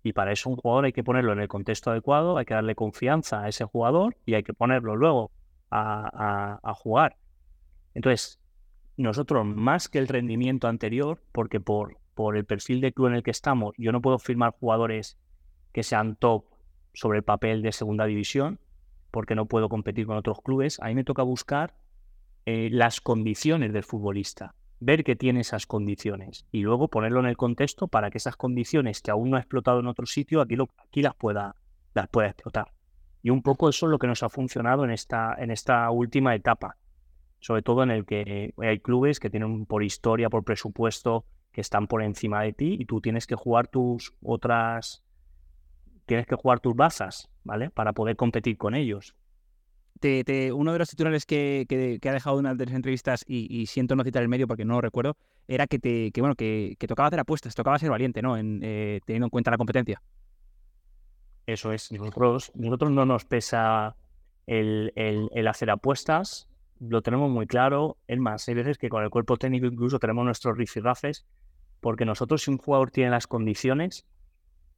Speaker 3: Y para eso un jugador hay que ponerlo en el contexto adecuado, hay que darle confianza a ese jugador y hay que ponerlo luego a, jugar. Entonces, nosotros más que el rendimiento anterior, porque por, por el perfil de club en el que estamos, yo no puedo firmar jugadores que sean top sobre el papel de segunda división, porque no puedo competir con otros clubes. A mí me toca buscar eh, las condiciones del futbolista, ver que tiene esas condiciones y luego ponerlo en el contexto para que esas condiciones que aún no ha explotado en otro sitio, aquí, lo, aquí las, pueda, las pueda explotar. Y un poco eso es lo que nos ha funcionado en esta, en esta última etapa sobre todo en el que hay clubes que tienen por historia, por presupuesto, que están por encima de ti y tú tienes que jugar tus otras, tienes que jugar tus bazas, ¿vale? Para poder competir con ellos.
Speaker 2: Uno de los titulares que, ha dejado una de las entrevistas y, siento no citar el medio porque no lo recuerdo era que te bueno que, tocaba hacer apuestas tocaba ser valiente no en, eh, teniendo en cuenta la competencia
Speaker 3: eso es nosotros nosotros no nos pesa el, el hacer apuestas lo tenemos muy claro. Es más, hay veces que con el cuerpo técnico incluso tenemos nuestros rifirrafes, porque nosotros si un jugador tiene las condiciones,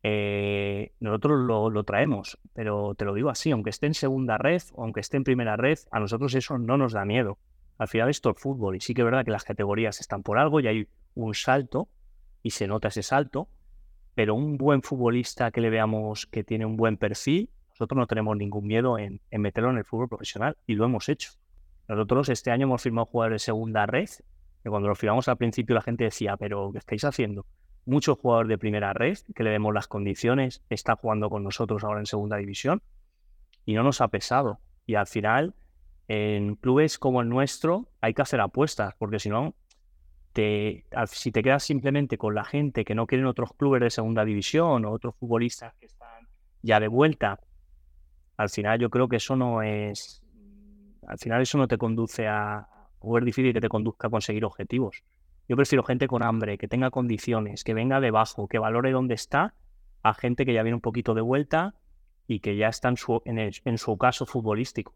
Speaker 3: eh, nosotros lo, traemos. Pero te lo digo así, aunque esté en segunda red o aunque esté en primera red, a nosotros eso no nos da miedo. Al final esto es fútbol y sí que es verdad que las categorías están por algo y hay un salto y se nota ese salto, pero un buen futbolista que le veamos que tiene un buen perfil, nosotros no tenemos ningún miedo en meterlo en el fútbol profesional y lo hemos hecho. Nosotros este año hemos firmado jugadores de segunda red, que cuando lo firmamos al principio la gente decía, pero ¿qué estáis haciendo? Muchos jugadores de primera red, que le vemos las condiciones, está jugando con nosotros ahora en segunda división y no nos ha pesado. Y al final, en clubes como el nuestro, hay que hacer apuestas, porque si no, te, si te quedas simplemente con la gente que no quieren otros clubes de segunda división o otros futbolistas que están ya de vuelta, al final yo creo que eso no es al final eso no te conduce a, o es difícil que te conduzca a conseguir objetivos. Yo prefiero gente con hambre, que tenga condiciones, que venga debajo, que valore dónde está, a gente que ya viene un poquito de vuelta y que ya está en su, en, caso futbolístico.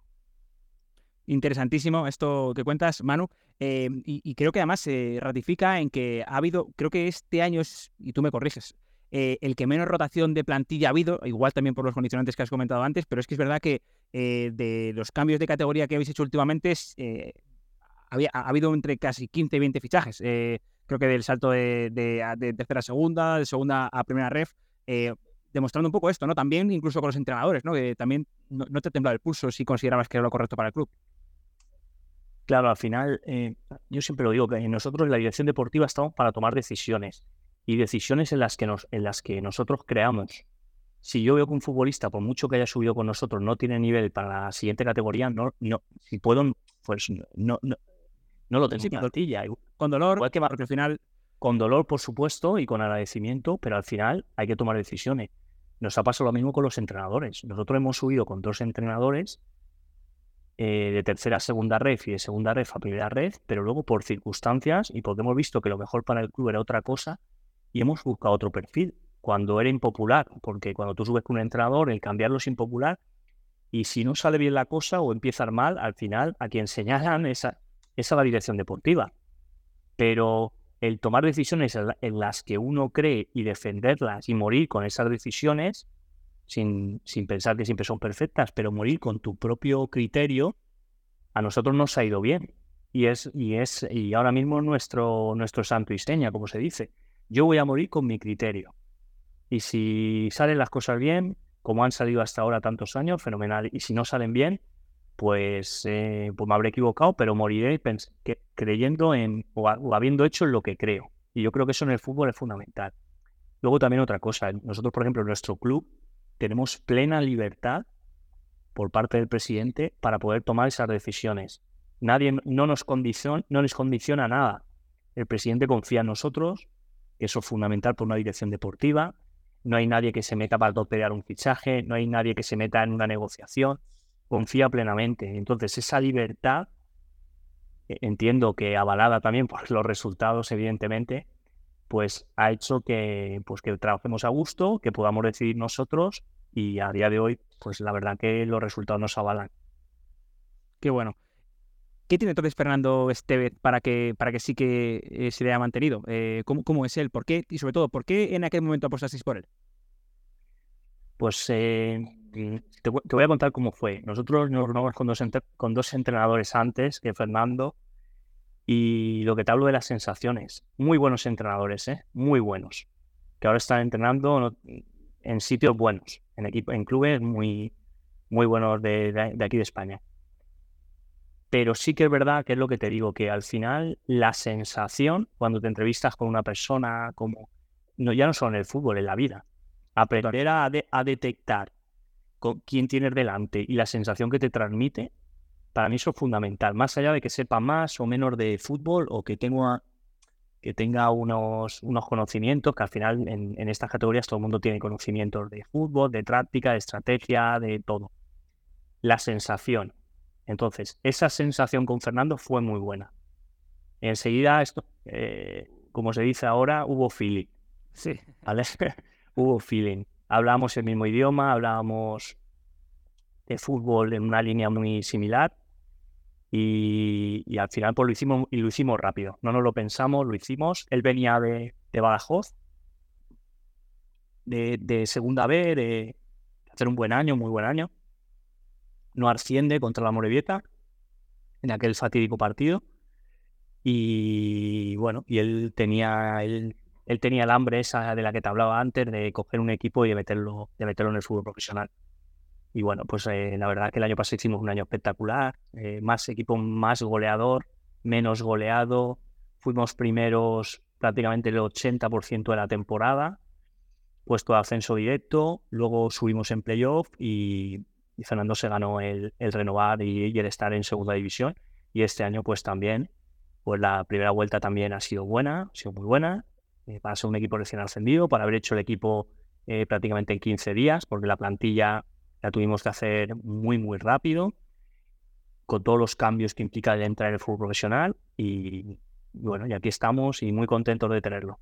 Speaker 2: Interesantísimo esto que cuentas, Manu. Eh, y, creo que además se ratifica en que ha habido, creo que este año es, y tú me corriges, eh, el que menos rotación de plantilla ha habido, igual también por los condicionantes que has comentado antes, pero es que es verdad que eh, de los cambios de categoría que habéis hecho últimamente, eh, había, ha habido entre casi 15 y 20 fichajes. creo que del salto de, tercera a segunda, de segunda a primera ref, demostrando un poco esto, ¿no? También incluso con los entrenadores, ¿no? Que también no, te temblaba el pulso si considerabas que era lo correcto para el club.
Speaker 3: Claro, al final, yo siempre lo digo, que nosotros en la dirección deportiva estamos para tomar decisiones y decisiones en las que, nos, en las que nosotros creamos. Si yo veo que un futbolista, por mucho que haya subido con nosotros, no tiene nivel para la siguiente categoría, no, no, si puedo, pues no, no, no lo tengo plantilla.
Speaker 2: Con dolor, Igual que porque al final...
Speaker 3: Con dolor, por supuesto, y con agradecimiento, pero al final hay que tomar decisiones. Nos ha pasado lo mismo con los entrenadores. Nosotros hemos subido con dos entrenadores eh, de tercera a segunda red y de segunda red a primera red, pero luego por circunstancias y porque hemos visto que lo mejor para el club era otra cosa, y hemos buscado otro perfil cuando era impopular, porque cuando tú subes con un entrenador, el cambiarlo es impopular y si no sale bien la cosa o empieza mal, al final a quien señalan [laughs] es a, la dirección deportiva. Pero el tomar decisiones en las que uno cree y defenderlas y morir con esas decisiones, sin, sin, pensar que siempre son perfectas, pero morir con tu propio criterio, a nosotros nos ha ido bien. Y es, y es, y ahora mismo nuestro, nuestro santo y como se dice. Yo voy a morir con mi criterio. Y si salen las cosas bien, como han salido hasta ahora tantos años, fenomenal. Y si no salen bien, pues, eh, pues me habré equivocado, pero moriré creyendo en o, habiendo hecho lo que creo. Y yo creo que eso en el fútbol es fundamental. Luego también otra cosa, nosotros, por ejemplo, en nuestro club tenemos plena libertad por parte del presidente para poder tomar esas decisiones. Nadie no nos condiciona, no nos condiciona nada. El presidente confía en nosotros, que eso es fundamental por una dirección deportiva. No hay nadie que se meta para torpedear un fichaje, no hay nadie que se meta en una negociación. Confía plenamente. Entonces, esa libertad, e, entiendo que avalada también [laughs] por los resultados, evidentemente, pues ha hecho que, pues que trabajemos a gusto, que podamos decidir nosotros y a día de hoy, pues la verdad que los resultados nos avalan.
Speaker 2: Qué bueno. ¿Qué tiene entonces Fernando Estevez para que, para que sí que eh, se le haya mantenido? Eh, ¿cómo, es él? ¿Por qué? Y sobre todo, ¿por qué en aquel momento apostasteis por él?
Speaker 3: Pues eh, te, voy a contar cómo fue. Nosotros nos reunimos con dos, entrenadores antes que Fernando y lo que te hablo de las sensaciones. Muy buenos entrenadores, ¿eh? muy buenos, que ahora están entrenando en sitios buenos, en, equipo, en clubes muy, muy buenos de, de aquí de España. Pero sí que es verdad que es lo que te digo, que al final la sensación cuando te entrevistas con una persona, como no, ya no solo en el fútbol, en la vida, aprender a, a detectar con quién tienes delante y la sensación que te transmite, para mí eso es fundamental. Más allá de que sepa más o menos de fútbol o que tenga, que tenga unos, unos conocimientos, que al final en, en estas categorías todo el mundo tiene conocimientos de fútbol, de táctica, de estrategia, de todo. La sensación entonces, esa sensación con Fernando fue muy buena. Enseguida, esto, eh, como se dice ahora, hubo feeling.
Speaker 2: Sí.
Speaker 3: ¿Vale? [laughs] hubo feeling. Hablábamos el mismo idioma, hablábamos de fútbol en una línea muy similar y, al final pues lo hicimos y lo hicimos rápido. No nos lo pensamos, lo hicimos. Él venía de, Badajoz, de, de segunda B, de hacer un buen año, muy buen año no asciende contra la Morevieta en aquel fatídico partido. Y bueno, y él tenía, él, él, tenía el hambre esa de la que te hablaba antes, de coger un equipo y de meterlo, de meterlo en el fútbol profesional. Y bueno, pues eh, la verdad que el año pasado hicimos un año espectacular, eh, más equipo, más goleador, menos goleado, fuimos primeros prácticamente el 80% de la temporada, puesto de ascenso directo, luego subimos en playoff y, y Fernando se ganó el, renovar y, el estar en segunda división. Y este año, pues también, pues la primera vuelta también ha sido buena, ha sido muy buena, eh, para ser un equipo recién ascendido, para haber hecho el equipo eh, prácticamente en 15 días, porque la plantilla la tuvimos que hacer muy, muy rápido, con todos los cambios que implica el entrar en el fútbol profesional. Y bueno, y aquí estamos y muy contentos de tenerlo.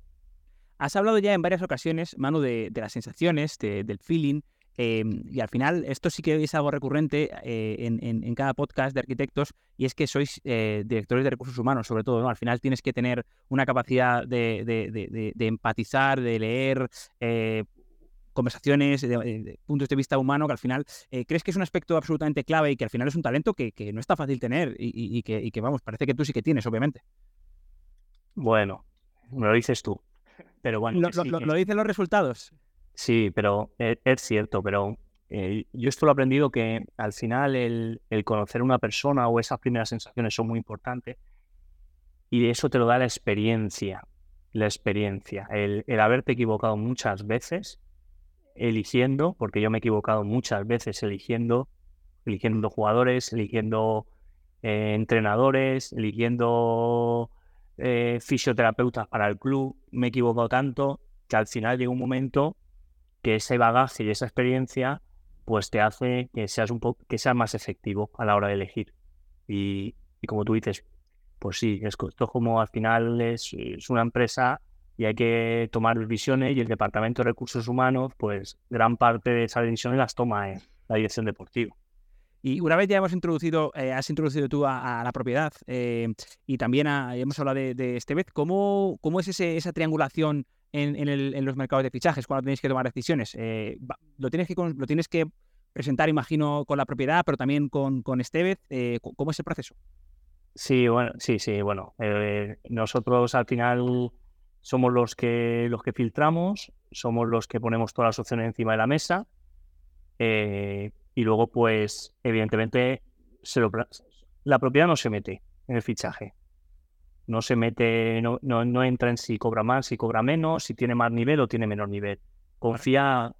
Speaker 2: Has hablado ya en varias ocasiones, Manu, de, las sensaciones, del feeling, Em, y al final, esto sí que es algo recurrente eh, en, cada podcast de arquitectos, y es que sois eh, directores de recursos humanos, sobre todo. ¿no? Al final tienes que tener una capacidad de, empatizar, de leer. Eh, conversaciones, de, puntos de vista humano, que al final crees que es un aspecto absolutamente clave y que al final es un talento que, no está fácil tener y, que, vamos, parece que tú sí que tienes, obviamente.
Speaker 3: Bueno, me lo dices tú. Pero bueno.
Speaker 2: lo dicen los resultados.
Speaker 3: Sí, pero e, es, cierto, pero eh, yo esto lo he aprendido que al final el, conocer a una persona o esas primeras sensaciones son muy importantes y eso te lo da la experiencia, la experiencia, el, haberte equivocado muchas veces eligiendo, porque yo me he equivocado muchas veces eligiendo, eligiendo jugadores, eligiendo eh, entrenadores, eligiendo eh, fisioterapeutas para el club, me he equivocado tanto que al final llega un momento que ese bagaje y esa experiencia pues te hace que seas un poco más efectivo a la hora de elegir. Y, como tú dices, pues sí, esto como al final es, una empresa y hay que tomar decisiones y el Departamento de Recursos Humanos, pues gran parte de esas decisiones las toma en la dirección deportiva.
Speaker 2: Y una vez ya hemos introducido, eh, has introducido tú a, la propiedad eh, y también hemos hablado de, de este vez, ¿cómo, cómo es ese, esa triangulación en, los mercados de fichajes cuando tenéis que tomar decisiones. Eh, lo, tienes que, lo tienes que presentar, imagino, con la propiedad, pero también con, con Estevez. Eh, ¿Cómo es el proceso?
Speaker 3: Sí, bueno, sí, sí, bueno. Eh, nosotros al final somos los que, los que filtramos, somos los que ponemos todas las opciones encima de la mesa. y luego, pues, evidentemente, se lo, la propiedad no se mete en el fichaje. No se mete, no, no, no entra en si cobra más, si cobra menos, si tiene más nivel o tiene menor nivel. Confía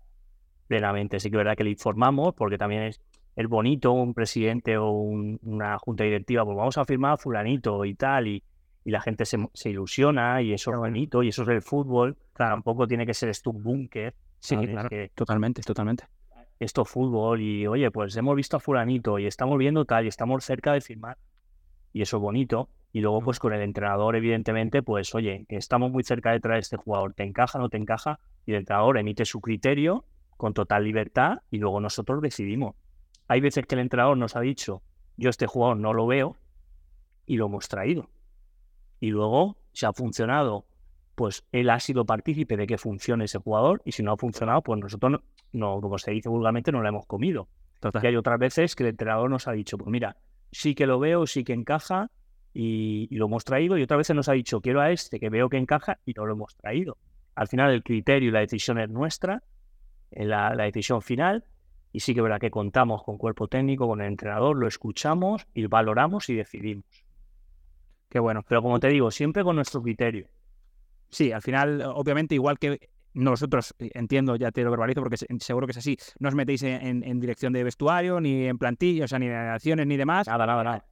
Speaker 3: plenamente. Sí que es verdad que le informamos, porque también es, es bonito un presidente o una junta directiva, pues vamos a firmar a fulanito y tal, y, y la gente se, se, ilusiona y eso es bonito y eso es el fútbol. Tampoco tiene que ser esto un búnker.
Speaker 2: Sí, claro, que totalmente, totalmente.
Speaker 3: Esto fútbol y oye, pues hemos visto a fulanito y estamos viendo tal y estamos cerca de firmar y eso es bonito. Y luego, pues con el entrenador, evidentemente, pues oye, estamos muy cerca de traer a este jugador, ¿te encaja, no te encaja? Y el entrenador emite su criterio con total libertad y luego nosotros decidimos. Hay veces que el entrenador nos ha dicho, yo este jugador no lo veo y lo hemos traído. Y luego, si ha funcionado, pues él ha sido partícipe de que funcione ese jugador y si no ha funcionado, pues nosotros, no, no como se dice vulgarmente, no lo hemos comido. Y hay otras veces que el entrenador nos ha dicho, pues mira, sí que lo veo, sí que encaja y, lo hemos traído. Y otras veces nos ha dicho, quiero a este que veo que encaja y no lo hemos traído. Al final el criterio y la decisión es nuestra, la, la decisión final. Y sí que es verdad que contamos con cuerpo técnico, con el entrenador, lo escuchamos y valoramos y decidimos.
Speaker 2: Qué bueno.
Speaker 3: Pero como te digo, siempre con nuestro criterio.
Speaker 2: Sí, al final, obviamente, igual que nosotros, eh, entiendo, ya te lo verbalizo porque seguro que es así, no os metéis en, dirección de vestuario, ni en plantilla, o sea, ni de acciones, ni demás.
Speaker 3: Nada, nada, nada.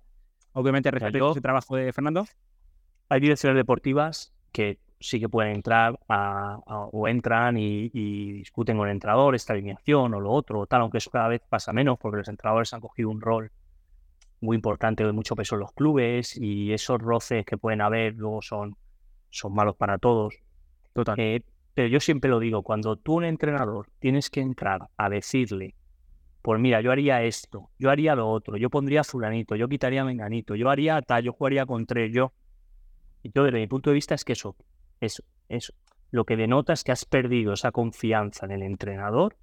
Speaker 2: Obviamente, respecto ese trabajo de Fernando.
Speaker 3: Hay direcciones deportivas que sí que pueden entrar o entran y, discuten con el entrenador esta alineación o lo otro, o tal, aunque eso cada vez pasa menos porque los entrenadores han cogido un rol muy importante de mucho peso en los clubes y esos roces que pueden haber luego son, son malos para todos.
Speaker 2: Total.
Speaker 3: Eh, pero yo siempre lo digo, cuando tú un entrenador tienes que entrar a decirle, pues mira, yo haría esto, yo haría lo otro, yo pondría fulanito, yo quitaría menganito, yo haría tal, yo jugaría con tres, yo. Y yo desde mi punto de vista es que eso, eso, eso, lo que denota es que has perdido esa confianza en el entrenador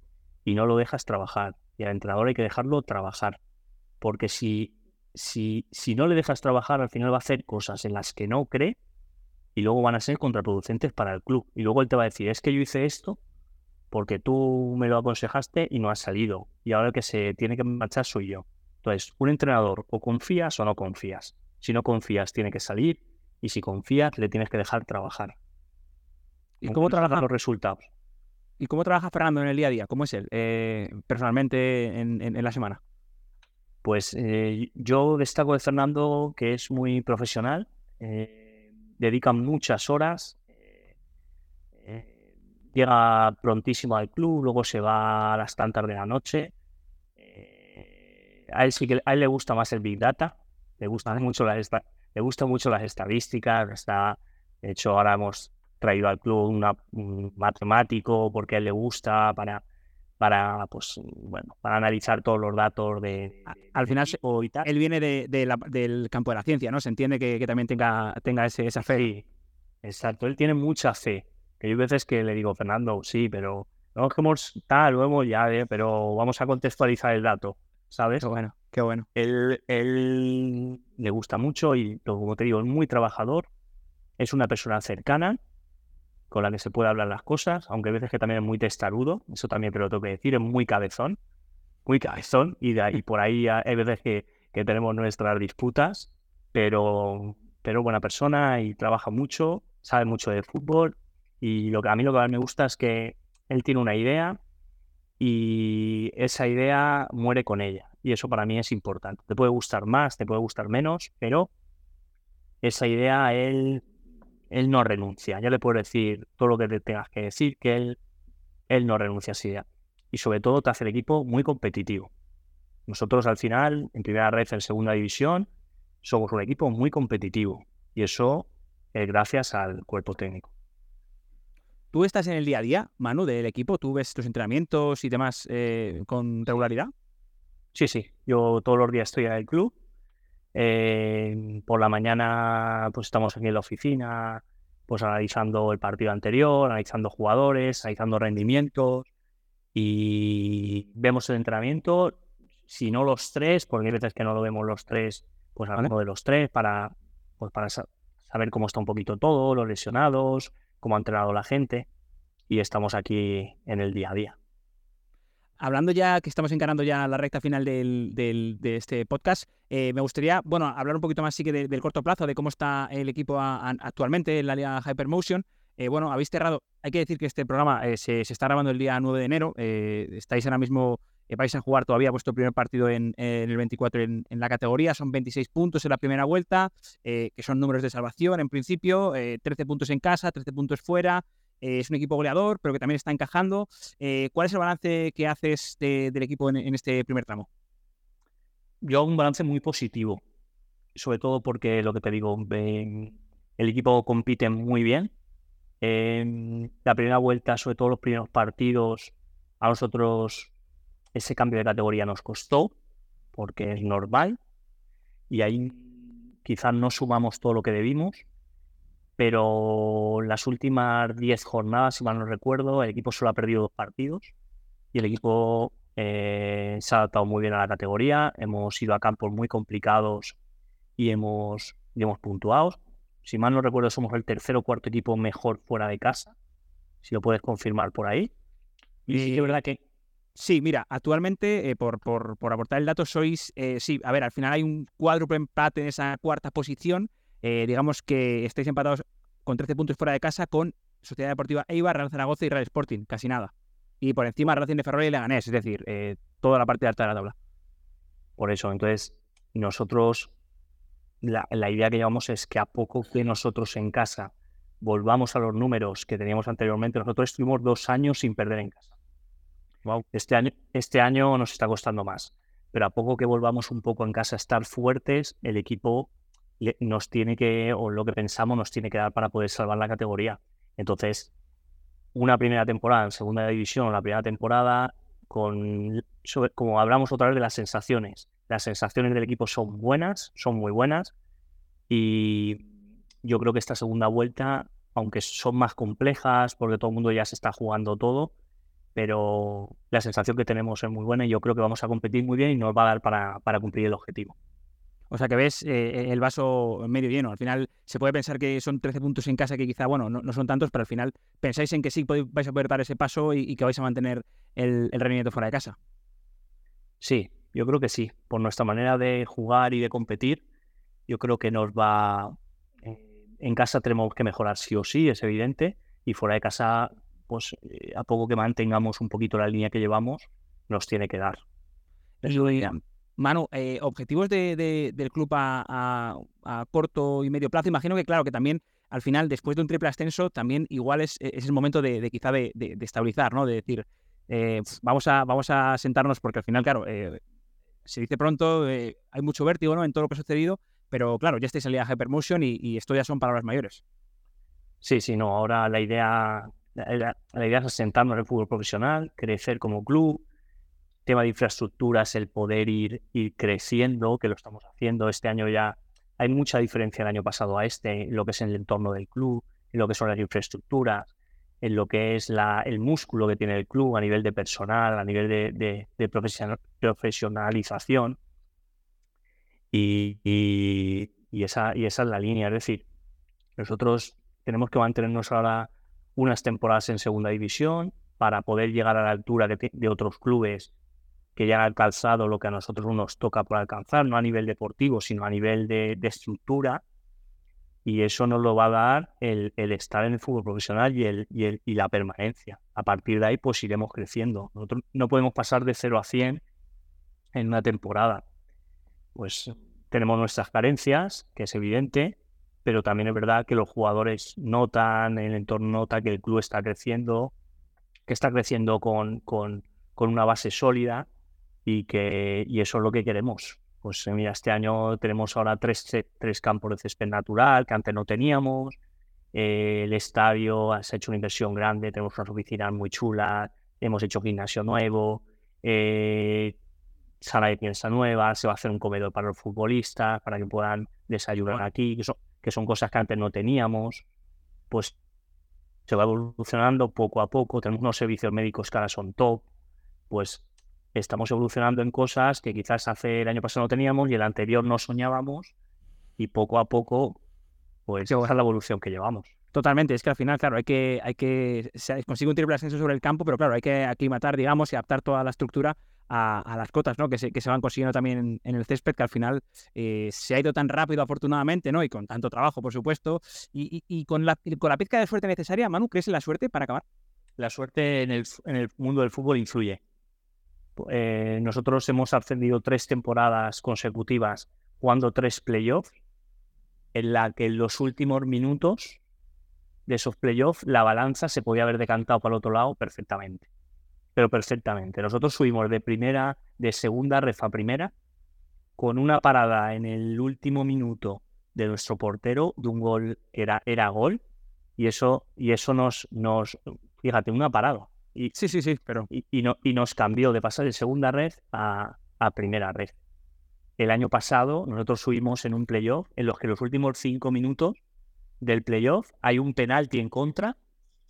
Speaker 3: y no lo dejas trabajar. Y al entrenador hay que dejarlo trabajar. Porque si, si, si no le dejas trabajar, al final va a hacer cosas en las que no cree y luego van a ser contraproducentes para el club. Y luego él te va a decir, es que yo hice esto porque tú me lo aconsejaste y no has salido. Y ahora el que se tiene que marchar soy yo. Entonces, un entrenador o confías o no confías. Si no confías, tiene que salir. Y si confías, le tienes que dejar trabajar.
Speaker 2: ¿Y cómo trabaja
Speaker 3: los resultados?
Speaker 2: ¿Y cómo trabaja Fernando en el día a día? ¿Cómo es él eh, personalmente en, la semana?
Speaker 3: Pues eh, yo destaco de Fernando que es muy profesional. Eh, dedican muchas horas. Llega prontísimo al club, luego se va a las tantas de la noche. Eh, a él sí que a él le gusta más el Big Data, le gustan [laughs] mucho las, le gustan mucho las estadísticas. Está, de hecho, ahora hemos traído al club un matemático porque a él le gusta para para pues bueno para analizar todos los datos de,
Speaker 2: al final él viene de, del campo de la ciencia no se entiende que, también tenga tenga ese, esa fe
Speaker 3: sí, exacto él tiene mucha fe que hay veces que le digo Fernando sí pero no hemos tal hemos ya eh, pero vamos a contextualizar el dato sabes
Speaker 2: qué bueno qué bueno.
Speaker 3: Él, él le gusta mucho y como te digo es muy trabajador es una persona cercana con la que se puede hablar las cosas, aunque a veces que también es muy testarudo, eso también te lo tengo que decir, es muy cabezón, muy cabezón, y, de ahí, [laughs] por ahí hay veces que, que, tenemos nuestras disputas, pero, pero buena persona y trabaja mucho, sabe mucho de fútbol, y lo que a mí lo que más me gusta es que él tiene una idea y esa idea muere con ella, y eso para mí es importante. Te puede gustar más, te puede gustar menos, pero esa idea él él no renuncia. Ya le puedo decir todo lo que te tengas que decir, que él, él no renuncia a esa idea. Y sobre todo te hace el equipo muy competitivo. Nosotros al final, en primera red, en segunda división, somos un equipo muy competitivo. Y eso es gracias al cuerpo técnico.
Speaker 2: ¿Tú estás en el día a día, Manu, del equipo? ¿Tú ves tus entrenamientos y demás eh, con regularidad?
Speaker 3: Sí, sí. Yo todos los días estoy en el club eh, por la mañana pues estamos aquí en la oficina, pues analizando el partido anterior, analizando jugadores, analizando rendimientos y vemos el entrenamiento, si no los tres, porque hay veces que no lo vemos los tres, pues alguno de los tres para, pues para saber cómo está un poquito todo, los lesionados, cómo ha entrenado la gente y estamos aquí en el día a día.
Speaker 2: hablando ya que estamos encarando ya la recta final de este podcast, eh, me gustaría, bueno, hablar un poquito más sí que del corto plazo, de cómo está el equipo actualmente en la liga Hypermotion. Eh, bueno, habéis cerrado, hay que decir que este programa eh, se, está grabando el día 9 de enero, estáis ahora mismo, vais a jugar todavía vuestro primer partido en, el 24 en, la categoría, son 26 puntos en la primera vuelta, que son números de salvación en principio, 13 puntos en casa, 13 puntos fuera, eh, es un equipo goleador, pero que también está encajando. Eh, ¿Cuál es el balance que haces del equipo en, este primer tramo?
Speaker 3: Yo un balance muy positivo, sobre todo porque lo que te digo, el equipo compite muy bien. En la primera vuelta, sobre todo los primeros partidos, a nosotros ese cambio de categoría nos costó, porque es normal, y ahí quizás no sumamos todo lo que debimos pero las últimas 10 jornadas, si mal no recuerdo, el equipo solo ha perdido dos partidos y el equipo eh, se ha adaptado muy bien a la categoría. Hemos ido a campos muy complicados y hemos, y hemos puntuado. Si mal no recuerdo, somos el tercer o cuarto equipo mejor fuera de casa. Si lo puedes confirmar por ahí.
Speaker 2: Y sí, es verdad que Sí, mira, actualmente, eh, por, por, por, aportar el dato, sois, eh, sí, a ver, al final hay un cuádruple empate en esa cuarta posición, eh, digamos que estáis empatados con 13 puntos fuera de casa con Sociedad Deportiva Eibar, Real Zaragoza y Real Sporting, casi nada. Y por encima Racing de Ferrol y Leganés, es decir, eh, toda la parte alta de la tabla.
Speaker 3: Por eso, entonces, nosotros, la, idea que llevamos es que a poco que nosotros en casa volvamos a los números que teníamos anteriormente, nosotros estuvimos dos años sin perder en casa. Este, año, este nos está costando más, pero a poco que volvamos un poco en casa a estar fuertes, el equipo nos tiene que, o lo que pensamos, nos tiene que dar para poder salvar la categoría. Entonces, una primera temporada en segunda división, la primera temporada, con como hablamos otra vez de las sensaciones. Las sensaciones del equipo son buenas, son muy buenas. Y yo creo que esta segunda vuelta, aunque son más complejas, porque todo el mundo ya se está jugando todo, pero la sensación que tenemos es muy buena y yo creo que vamos a competir muy bien y nos va a dar para, para cumplir el objetivo.
Speaker 2: O sea que ves eh, el vaso medio lleno. Al final se puede pensar que son 13 puntos en casa que quizá, bueno, no, son tantos, pero al final pensáis en que sí vais a poder dar ese paso y, que vais a mantener el, rendimiento fuera de casa.
Speaker 3: Sí, yo creo que sí. Por nuestra manera de jugar y de competir, yo creo que nos va... Eh, en casa tenemos que mejorar sí o sí, es evidente. Y fuera de casa, pues eh, a poco que mantengamos un poquito la línea que llevamos, nos tiene que dar.
Speaker 2: Manu, eh, objetivos del club a, corto y medio plazo. Imagino que, claro, que también al final, después de un triple ascenso, también igual es, es el momento de, quizá de, estabilizar, ¿no? De decir, eh, vamos, a, vamos a sentarnos, porque al final, claro, se dice pronto, hay mucho vértigo ¿no? en todo lo que ha sucedido, pero claro, ya estáis en la Hypermotion y, y esto ya son palabras mayores.
Speaker 3: Sí, sí, no, ahora la idea, la, la idea es sentarnos en el fútbol profesional, crecer como club, tema de infraestructuras, el poder ir, ir creciendo, que lo estamos haciendo. Este año ya hay mucha diferencia del año pasado a este, en lo que es el entorno del club, en lo que son las infraestructuras, en lo que es la, el músculo que tiene el club a nivel de personal, a nivel de, de, profesionalización. Y, y, esa, y esa es la línea. Es decir, nosotros tenemos que mantenernos ahora unas temporadas en segunda división para poder llegar a la altura de, otros clubes que ya han alcanzado lo que a nosotros nos toca por alcanzar, no a nivel deportivo, sino a nivel de, estructura. Y eso nos lo va a dar el, estar en el fútbol profesional y, el, y, la permanencia. A partir de ahí, pues iremos creciendo. Nosotros no podemos pasar de 0 a 100 en una temporada. Pues tenemos nuestras carencias, que es evidente, pero también es verdad que los jugadores notan, el entorno nota que el club está creciendo, que está creciendo con, con, con una base sólida y, que, y eso es lo que queremos. Pues eh, mira, este año tenemos ahora tres, tres campos de césped natural que antes no teníamos. Eh, el estadio se ha hecho una inversión grande, tenemos unas oficinas muy chulas, hemos hecho gimnasio nuevo, eh, sala de piensa nueva, se va a hacer un comedor para los futbolistas, para que puedan desayunar aquí, que son cosas que antes no teníamos. Pues se va evolucionando poco a poco, tenemos unos servicios médicos que ahora son top, pues estamos evolucionando en cosas que quizás hace el año pasado no teníamos y el anterior no soñábamos y poco a poco, pues esa es la evolución que llevamos.
Speaker 2: Totalmente, es que al final, claro, hay que, hay que se consigue un triple ascenso sobre el campo, pero claro, hay que aclimatar, digamos, y adaptar toda la estructura a, las cotas, ¿no? Que se, que se van consiguiendo también en, el césped, que al final eh, se ha ido tan rápido, afortunadamente, ¿no? Y con tanto trabajo, por supuesto, y, y, con, la, con la pizca de suerte necesaria, Manu, ¿crees en la suerte para acabar?
Speaker 3: La suerte en el, en el mundo del fútbol influye. Eh, nosotros hemos ascendido tres temporadas consecutivas jugando tres playoffs, en la que en los últimos minutos de esos playoffs la balanza se podía haber decantado para el otro lado perfectamente. Pero perfectamente. Nosotros subimos de primera, de segunda refa primera, con una parada en el último minuto de nuestro portero de un gol era, era gol. Y eso, y eso nos, nos, fíjate, una parada. Y,
Speaker 2: sí, sí, sí, pero...
Speaker 3: Y, no, y nos cambió de pasar de segunda red a, a primera red. El año pasado nosotros subimos en un playoff en los que los últimos cinco minutos del playoff hay un penalti en contra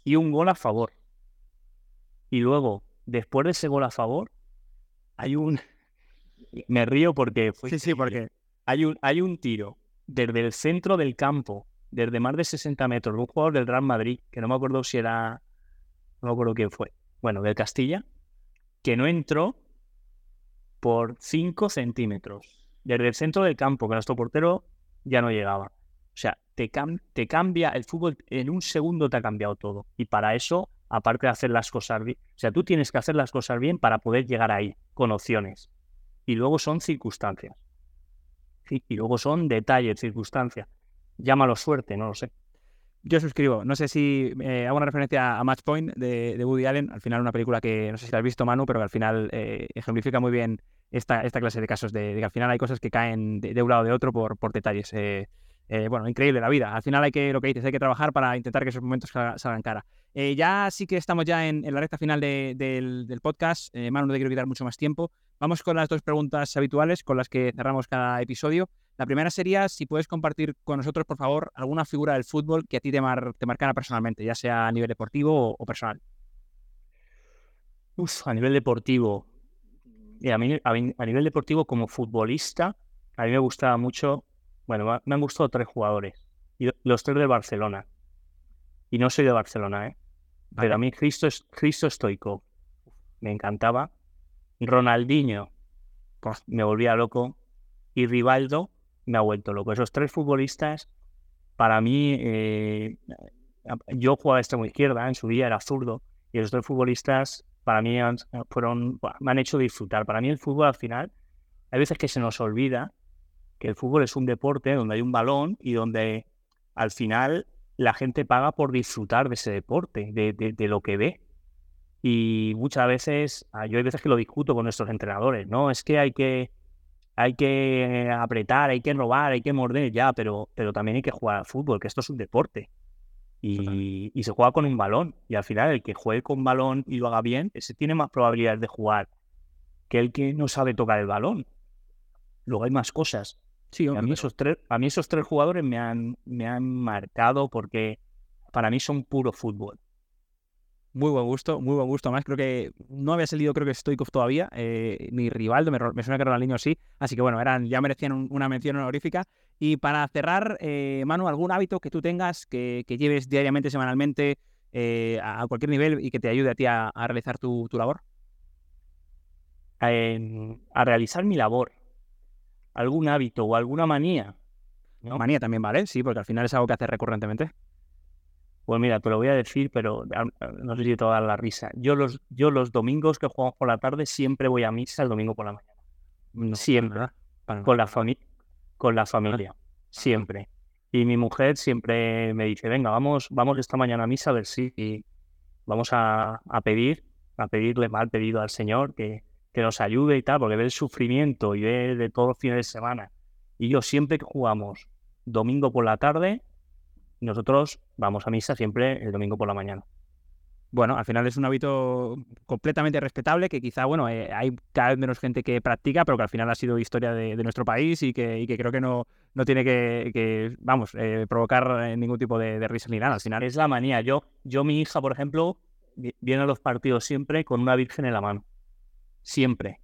Speaker 3: y un gol a favor. Y luego, después de ese gol a favor, hay un... [laughs] Me río porque...
Speaker 2: sí, sí, porque...
Speaker 3: Hay un, hay un tiro desde el centro del campo, desde más de 60 metros, de un jugador del Real Madrid, que no me acuerdo si era... No me acuerdo quién fue. Bueno, del Castilla, que no entró por 5 centímetros. Desde el centro del campo, que nuestro portero ya no llegaba. O sea, te, te cambia el fútbol, en un segundo te ha cambiado todo. Y para eso, aparte de hacer las cosas bien, o sea, tú tienes que hacer las cosas bien para poder llegar ahí, con opciones. Y luego son circunstancias. Y luego son detalles, circunstancias. Llámalo suerte, no lo sé.
Speaker 2: Yo suscribo. No sé si eh, hago una referencia a Match Point de, Woody Allen. Al final, una película que no sé si la has visto, Manu, pero que al final eh, ejemplifica muy bien esta, esta clase de casos. De, que al final hay cosas que caen de, un lado o de otro por, por detalles. Eh, bueno, increíble la vida. Al final hay que, lo que dices, hay que trabajar para intentar que esos momentos salgan cara. ya sí que estamos ya en, la recta final del, podcast. Manu, no te quiero quitar mucho más tiempo. Vamos con las dos preguntas habituales con las que cerramos cada episodio. La primera sería si puedes compartir con nosotros, por favor, alguna figura del fútbol que a ti te, te marcara personalmente, ya sea a nivel deportivo o, personal.
Speaker 3: Uf, a nivel deportivo. a, mí, a, nivel deportivo, como futbolista, a mí me gustaba mucho. Bueno, me han gustado tres jugadores. Y los tres de Barcelona. Y no soy de Barcelona, ¿eh? Pero a mí Cristo, Cristo Stoico me encantaba. Ronaldinho pues, me volvía loco. Y Rivaldo me ha vuelto loco. Esos tres futbolistas, para mí, eh, yo jugaba extremo izquierda, en su día era zurdo, y esos tres futbolistas, para mí, fueron, me han hecho disfrutar. Para mí el fútbol al final, hay veces que se nos olvida que el fútbol es un deporte donde hay un balón y donde al final la gente paga por disfrutar de ese deporte, de, de lo que ve. Y muchas veces, ah, yo hay veces que lo discuto con nuestros entrenadores, ¿no? Es que hay que, hay que apretar, hay que robar, hay que morder, ya, pero, pero también hay que jugar al fútbol, que esto es un deporte. Y, se juega con un balón. Y al final, el que juegue con balón y lo haga bien, ese tiene más probabilidades de jugar que el que no sabe tocar el balón. Luego hay más cosas. Sí, a, mí esos tres, a mí esos tres jugadores me han, me han marcado porque para mí son puro fútbol.
Speaker 2: Muy buen gusto, muy buen gusto. Además, creo que no había salido, creo que Stoikov todavía, eh, ni Rivaldo, me, suena que Ronaldinho sí. Así que bueno, eran, ya merecían una mención honorífica. Y para cerrar, eh, Manu, ¿algún hábito que tú tengas, que, lleves diariamente, semanalmente, eh, a cualquier nivel y que te ayude a ti a, realizar tu, labor?
Speaker 3: a realizar mi labor. ¿Algún hábito o alguna manía?
Speaker 2: Manía también vale, sí, porque al final es algo que haces recurrentemente.
Speaker 3: Pues mira, te lo voy a decir, pero no sé si te va a dar la risa. Yo los, yo los domingos que jugamos por la tarde siempre voy a misa el domingo por la mañana. siempre. con, la con la familia. Siempre. Y mi mujer siempre me dice, venga, vamos, vamos esta mañana a misa a ver si vamos a, pedir, a pedirle mal pedido al Señor que, que nos ayude y tal, porque ve el sufrimiento y ve de todos los fines de semana. Y yo siempre que jugamos domingo por la tarde, nosotros vamos a misa siempre el domingo por la mañana.
Speaker 2: Bueno, al final es un hábito completamente respetable que quizá, bueno, eh, hay cada vez menos gente que practica, pero que al final ha sido historia de, nuestro país y que, creo que no, no tiene que, vamos, eh, provocar ningún tipo de, risa ni nada. Al final
Speaker 3: es la manía. Yo, yo, mi hija, por ejemplo, viene a los partidos siempre con una virgen en la mano. Siempre.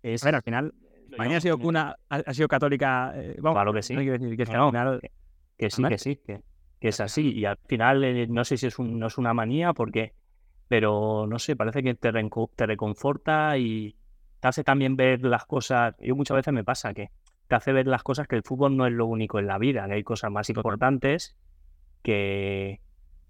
Speaker 2: Es, a ver, al final, mañana ha sido cuna, ha, sido católica.
Speaker 3: Eh, vamos, claro que sí.
Speaker 2: No quiero decir que,
Speaker 3: al final que sí, que sí, que, que es así. Y al final, eh, no sé si es un, no es una manía, porque, pero no sé, parece que te, te reconforta y te hace también ver las cosas. Yo muchas veces me pasa que te hace ver las cosas que el fútbol no es lo único en la vida, que hay cosas más importantes que,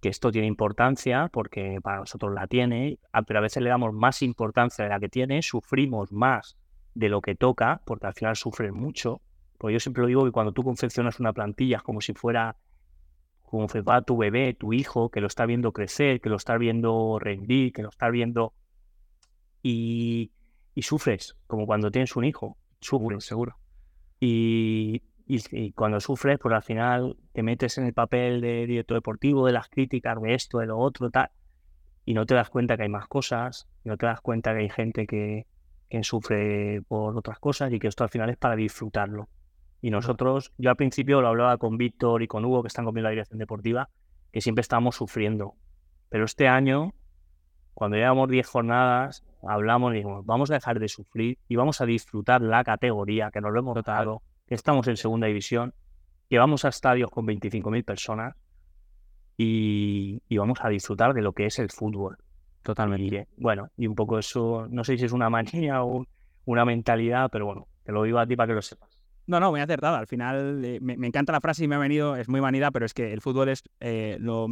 Speaker 3: que esto tiene importancia porque para nosotros la tiene, pero a veces le damos más importancia de la que tiene, sufrimos más de lo que toca, porque al final sufren mucho. Porque yo siempre lo digo que cuando tú confeccionas una plantilla es como si fuera como si fuera tu bebé, tu hijo, que lo está viendo crecer, que lo está viendo rendir, que lo está viendo y, y sufres, como cuando tienes un hijo, sufres.
Speaker 2: Seguro.
Speaker 3: Y, y, cuando sufres, pues al final te metes en el papel de director deportivo, de las críticas, de esto, de lo otro, tal, y no te das cuenta que hay más cosas, no te das cuenta que hay gente que, que sufre por otras cosas y que esto al final es para disfrutarlo. Y nosotros, yo al principio lo hablaba con Víctor y con Hugo, que están conmigo en la dirección deportiva, que siempre estábamos sufriendo. Pero este año, cuando llevamos 10 jornadas, hablamos y dijimos, vamos a dejar de sufrir y vamos a disfrutar la categoría, que nos lo hemos dado estamos en segunda división, que vamos a estadios con 25.000 personas y, vamos a disfrutar de lo que es el fútbol. Totalmente. bueno, y un poco eso, no sé si es una manía o una mentalidad, pero bueno, te lo digo a ti para que lo sepas.
Speaker 2: No, no, muy acertado. Al final eh, me, encanta la frase y me ha venido, es muy vanidad, pero es que el fútbol es eh, lo,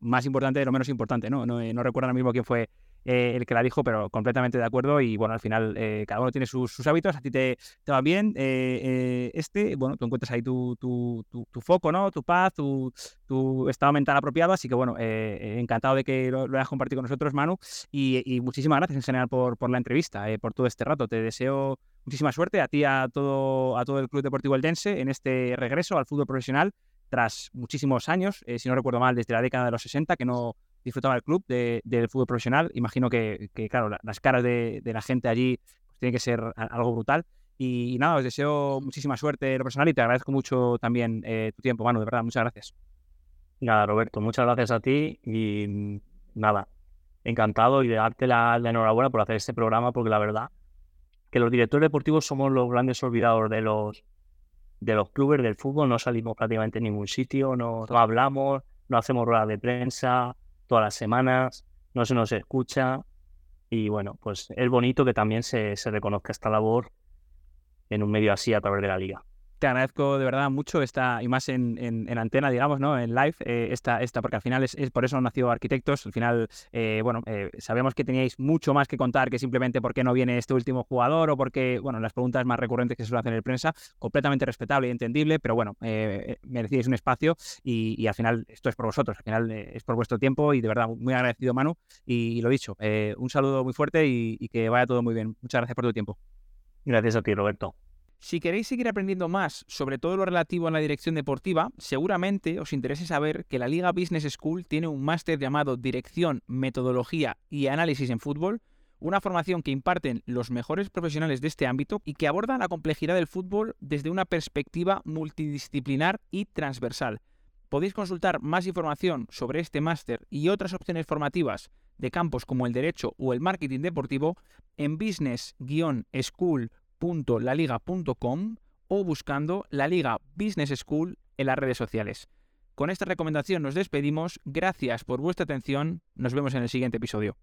Speaker 2: más importante de lo menos importante, ¿no? No, no recuerdo ahora mismo quién fue eh, el que la dijo, pero completamente de acuerdo. Y bueno, al final eh, cada uno tiene sus, hábitos, a ti te, van bien. Eh, este, bueno, tú encuentras ahí tu, tu, tu, foco, ¿no? Tu paz, tu, tu, estado mental apropiado. Así que bueno, encantado de que lo, hayas compartido con nosotros, Manu. Y, muchísimas gracias en general por, por la entrevista, por todo este rato. Te deseo muchísima suerte a ti, a todo, a todo el Club Deportivo Eldense en este regreso al fútbol profesional tras muchísimos años, si no recuerdo mal, desde la década de los 60, que no, disfrutaba el club del fútbol profesional. Imagino que, claro, las caras de, la gente allí pues, tienen que ser algo brutal. Y, nada, os deseo muchísima suerte en lo personal y te agradezco mucho también eh, tu tiempo, Manu, de verdad, muchas gracias.
Speaker 3: Nada, Roberto, muchas gracias a ti y mm, nada, encantado y de darte la, enhorabuena por hacer este programa porque la verdad que los directores deportivos somos los grandes olvidados de los de los clubes del fútbol, no salimos prácticamente en ningún sitio, no, no hablamos, no hacemos ruedas de prensa, todas las semanas, no se nos escucha. Y bueno, pues es bonito que también se, se reconozca esta labor en un medio así a través de la liga
Speaker 2: te agradezco de verdad mucho esta, y más en, en, antena, digamos, ¿no? En live, eh, esta, esta, porque al final es, por eso han nacido arquitectos. Al final, eh, bueno, eh, sabemos que teníais mucho más que contar que simplemente por qué no viene este último jugador o porque, bueno, las preguntas más recurrentes que se suelen hacer en prensa, completamente respetable y entendible, pero bueno, merecíais un espacio y, al final esto es por vosotros, al final es por vuestro tiempo y de verdad muy agradecido, Manu. Y, lo dicho, un saludo muy fuerte y, y que vaya todo muy bien. Muchas gracias por tu tiempo.
Speaker 3: Gracias a ti, Roberto.
Speaker 2: Si queréis seguir aprendiendo más sobre todo lo relativo a la dirección deportiva, seguramente os interese saber que la Liga Business School tiene un máster llamado Dirección, Metodología y Análisis en Fútbol, una formación que imparten los mejores profesionales de este ámbito y que aborda la complejidad del fútbol desde una perspectiva multidisciplinar y transversal. Podéis consultar más información sobre este máster y otras opciones formativas de campos como el derecho o el marketing deportivo en business-school.com laliga.com o buscando la Liga Business School en las redes sociales. Con esta recomendación nos despedimos, gracias por vuestra atención, nos vemos en el siguiente episodio.